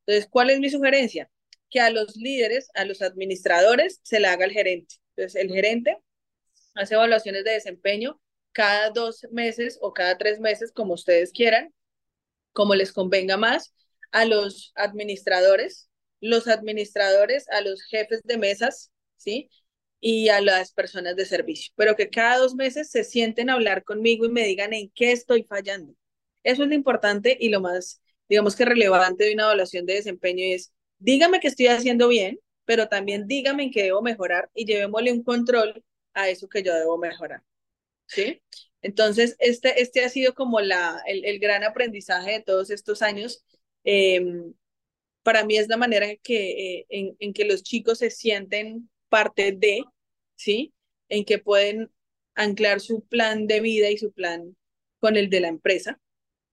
Entonces, ¿cuál es mi sugerencia? Que a los líderes, a los administradores, se le haga el gerente. Entonces, el gerente hace evaluaciones de desempeño cada dos meses o cada tres meses, como ustedes quieran, como les convenga más, a los administradores, los administradores, a los jefes de mesas, ¿sí? Y a las personas de servicio, pero que cada dos meses se sienten a hablar conmigo y me digan en qué estoy fallando. Eso es lo importante y lo más, digamos que relevante de una evaluación de desempeño es, dígame que estoy haciendo bien, pero también dígame en qué debo mejorar y llevémosle un control a eso que yo debo mejorar. ¿Sí? Entonces, este, este ha sido como la, el, el gran aprendizaje de todos estos años. Em, para mí es la manera en que, eh, en, en, que los chicos se sienten parte de, ¿sí? En que pueden anclar su plan de vida y su plan con el de la empresa,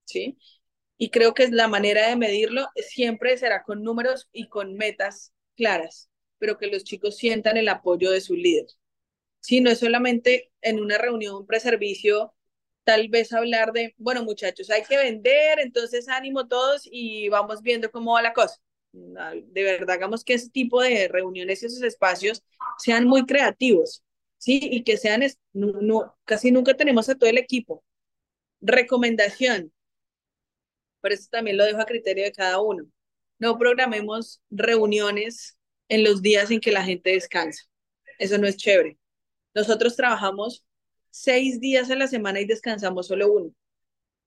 ¿sí? Y creo que la manera de medirlo siempre será con números y con metas claras, pero que los chicos sientan el apoyo de su líder. Sí, no es solamente en una reunión preservicio, tal vez hablar de, bueno, muchachos, hay que vender, entonces ánimo todos y vamos viendo cómo va la cosa. De verdad, hagamos que ese tipo de reuniones y esos espacios sean muy creativos, ¿sí? Y que sean, no, casi nunca tenemos a todo el equipo. Recomendación, pero esto también lo dejo a criterio de cada uno. No programemos reuniones en los días en que la gente descansa. Eso no es chévere. Nosotros trabajamos seis días a la semana y descansamos solo uno.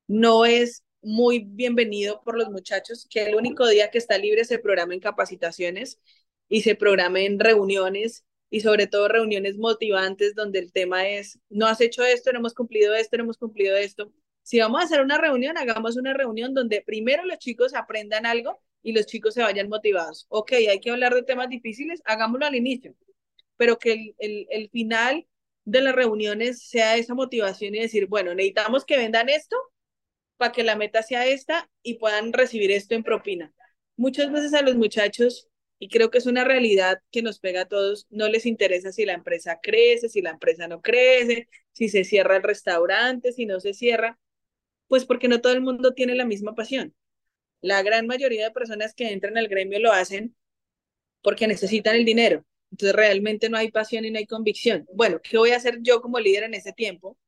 No es muy bienvenido por los muchachos que el único día que está libre se programa en capacitaciones y se programa en reuniones y sobre todo reuniones motivantes donde el tema es, no has hecho esto, no hemos cumplido esto, no hemos cumplido esto. Si vamos a hacer una reunión, hagamos una reunión donde primero los chicos aprendan algo y los chicos se vayan motivados. Ok, hay que hablar de temas difíciles, hagámoslo al inicio pero que el, el, el final de las reuniones sea esa motivación y decir, bueno, necesitamos que vendan esto para que la meta sea esta y puedan recibir esto en propina. Muchas veces a los muchachos, y creo que es una realidad que nos pega a todos, no les interesa si la empresa crece, si la empresa no crece, si se cierra el restaurante, si no se cierra, pues porque no todo el mundo tiene la misma pasión. La gran mayoría de personas que entran al gremio lo hacen porque necesitan el dinero, entonces realmente no hay pasión y no hay convicción. Bueno, ¿qué voy a hacer yo como líder en ese tiempo?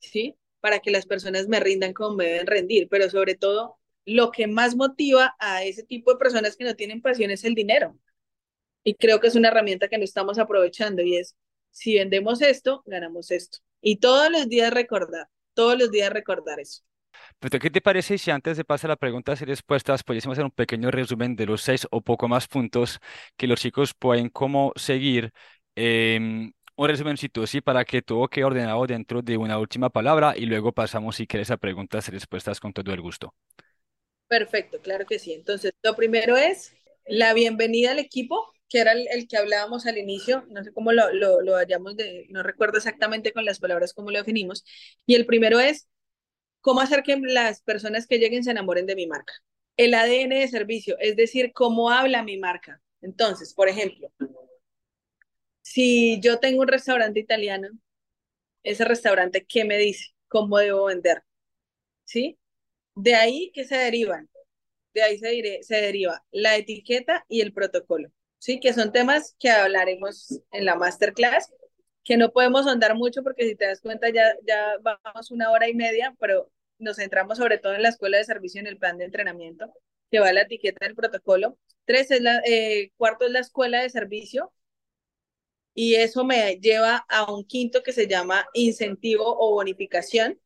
¿Sí? Para que las personas me rindan como me deben rendir, pero sobre todo lo que más motiva a ese tipo de personas que no tienen pasión es el dinero. Y creo que es una herramienta que no estamos aprovechando y es, si vendemos esto, ganamos esto. Y todos los días recordar, todos los días recordar eso. Pero ¿qué te parece si antes de pasar a preguntas y respuestas pudiésemos hacer un pequeño resumen de los seis o poco más puntos que los chicos pueden como seguir? Eh, un resumencito, sí, para que todo quede ordenado dentro de una última palabra y luego pasamos, si quieres, a preguntas y respuestas con todo el gusto. Perfecto, claro que sí. Entonces, lo primero es la bienvenida al equipo, que era el, que hablábamos al inicio, no sé cómo lo, lo, lo hayamos de, no recuerdo exactamente con las palabras cómo lo definimos. Y el primero es cómo hacer que las personas que lleguen se enamoren de mi marca. El ADN de servicio, es decir, cómo habla mi marca. Entonces, por ejemplo, si yo tengo un restaurante italiano, ese restaurante, ¿qué me dice? ¿Cómo debo vender? ¿Sí? De ahí, ¿qué se derivan? De ahí se, se deriva la etiqueta y el protocolo, ¿sí? Que son temas que hablaremos en la masterclass, que no podemos ahondar mucho porque si te das cuenta ya, ya vamos una hora y media, pero nos centramos sobre todo en la escuela de servicio, en el plan de entrenamiento, que va la etiqueta del protocolo. Tres es la, eh, cuarto es la escuela de servicio, y eso me lleva a un quinto que se llama incentivo o bonificación,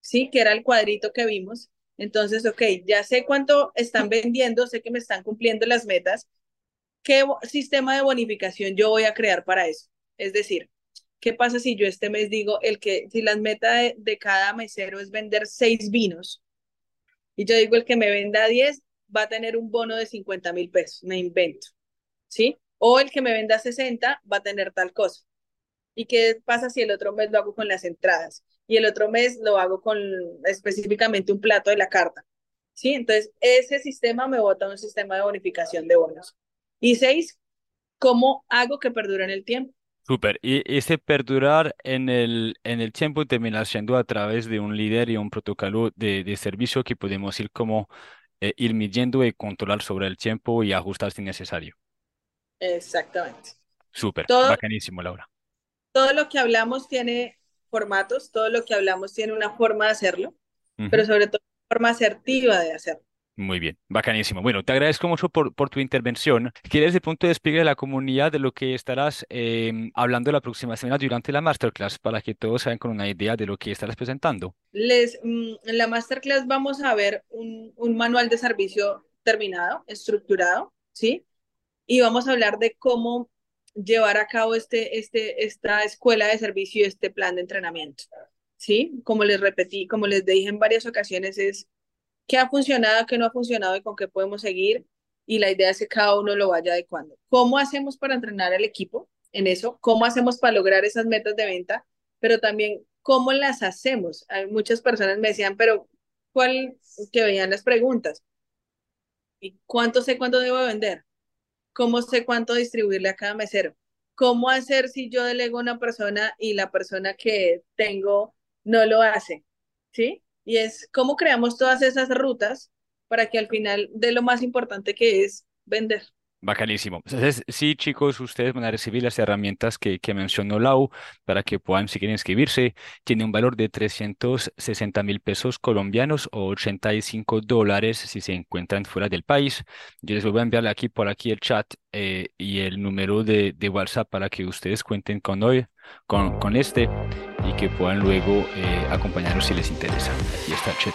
¿sí? Que era el cuadrito que vimos. Entonces, ok, ya sé cuánto están vendiendo, sé que me están cumpliendo las metas. ¿Qué sistema de bonificación yo voy a crear para eso? Es decir, ¿Qué pasa si yo este mes digo, el que, si la meta de, cada mesero es vender seis vinos, y yo digo, el que me venda 10 va a tener un bono de 50 mil pesos, me invento. ¿sí? O el que me venda 60 va a tener tal cosa. ¿Y qué pasa si el otro mes lo hago con las entradas? Y el otro mes lo hago con específicamente un plato de la carta. ¿Sí? Entonces, ese sistema me bota un sistema de bonificación de bonos. Y seis, ¿cómo hago que perdure en el tiempo? Súper. Y ese perdurar en el, en el tiempo termina siendo a través de un líder y un protocolo de, de servicio que podemos ir como eh, ir midiendo y controlar sobre el tiempo y ajustar si necesario. Exactamente. Súper. Bacanísimo, Laura. Todo lo que hablamos tiene formatos, todo lo que hablamos tiene una forma de hacerlo, pero sobre todo una forma asertiva de hacerlo. Muy bien, bacanísimo. Bueno, te agradezco mucho por, por tu intervención. ¿Quieres de punto de despliegue de la comunidad de lo que estarás em, hablando la próxima semana durante la masterclass para que todos sean con una idea de lo que estarás presentando? Les, mm, en la masterclass vamos a ver un, un manual de servicio terminado, estructurado, ¿sí? Y vamos a hablar de cómo llevar a cabo este, este, esta escuela de servicio y este plan de entrenamiento, ¿sí? Como les repetí, como les dije en varias ocasiones, es qué ha funcionado, qué no ha funcionado y con qué podemos seguir. Y la idea es que cada uno lo vaya adecuando. ¿Cómo hacemos para entrenar al equipo en eso? ¿Cómo hacemos para lograr esas metas de venta? Pero también, ¿cómo las hacemos? Hay muchas personas me decían, pero ¿cuál? Que veían las preguntas. ¿Y cuánto sé cuánto debo vender? ¿Cómo sé cuánto distribuirle a cada mesero? ¿Cómo hacer si yo delego a una persona y la persona que tengo no lo hace? ¿Sí? Y es cómo creamos todas esas rutas para que al final de lo más importante que es vender. Bacanísimo. Entonces, sí, chicos, ustedes van a recibir las herramientas que, que mencionó Lau para que puedan, si quieren inscribirse. Tiene un valor de 360 mil pesos colombianos o 85 dólares si se encuentran fuera del país. Yo les voy a enviarle aquí por aquí el chat eh, y el número de, de, WhatsApp para que ustedes cuenten con hoy, con, con este y que puedan luego eh, acompañarnos si les interesa. Aquí está el chat.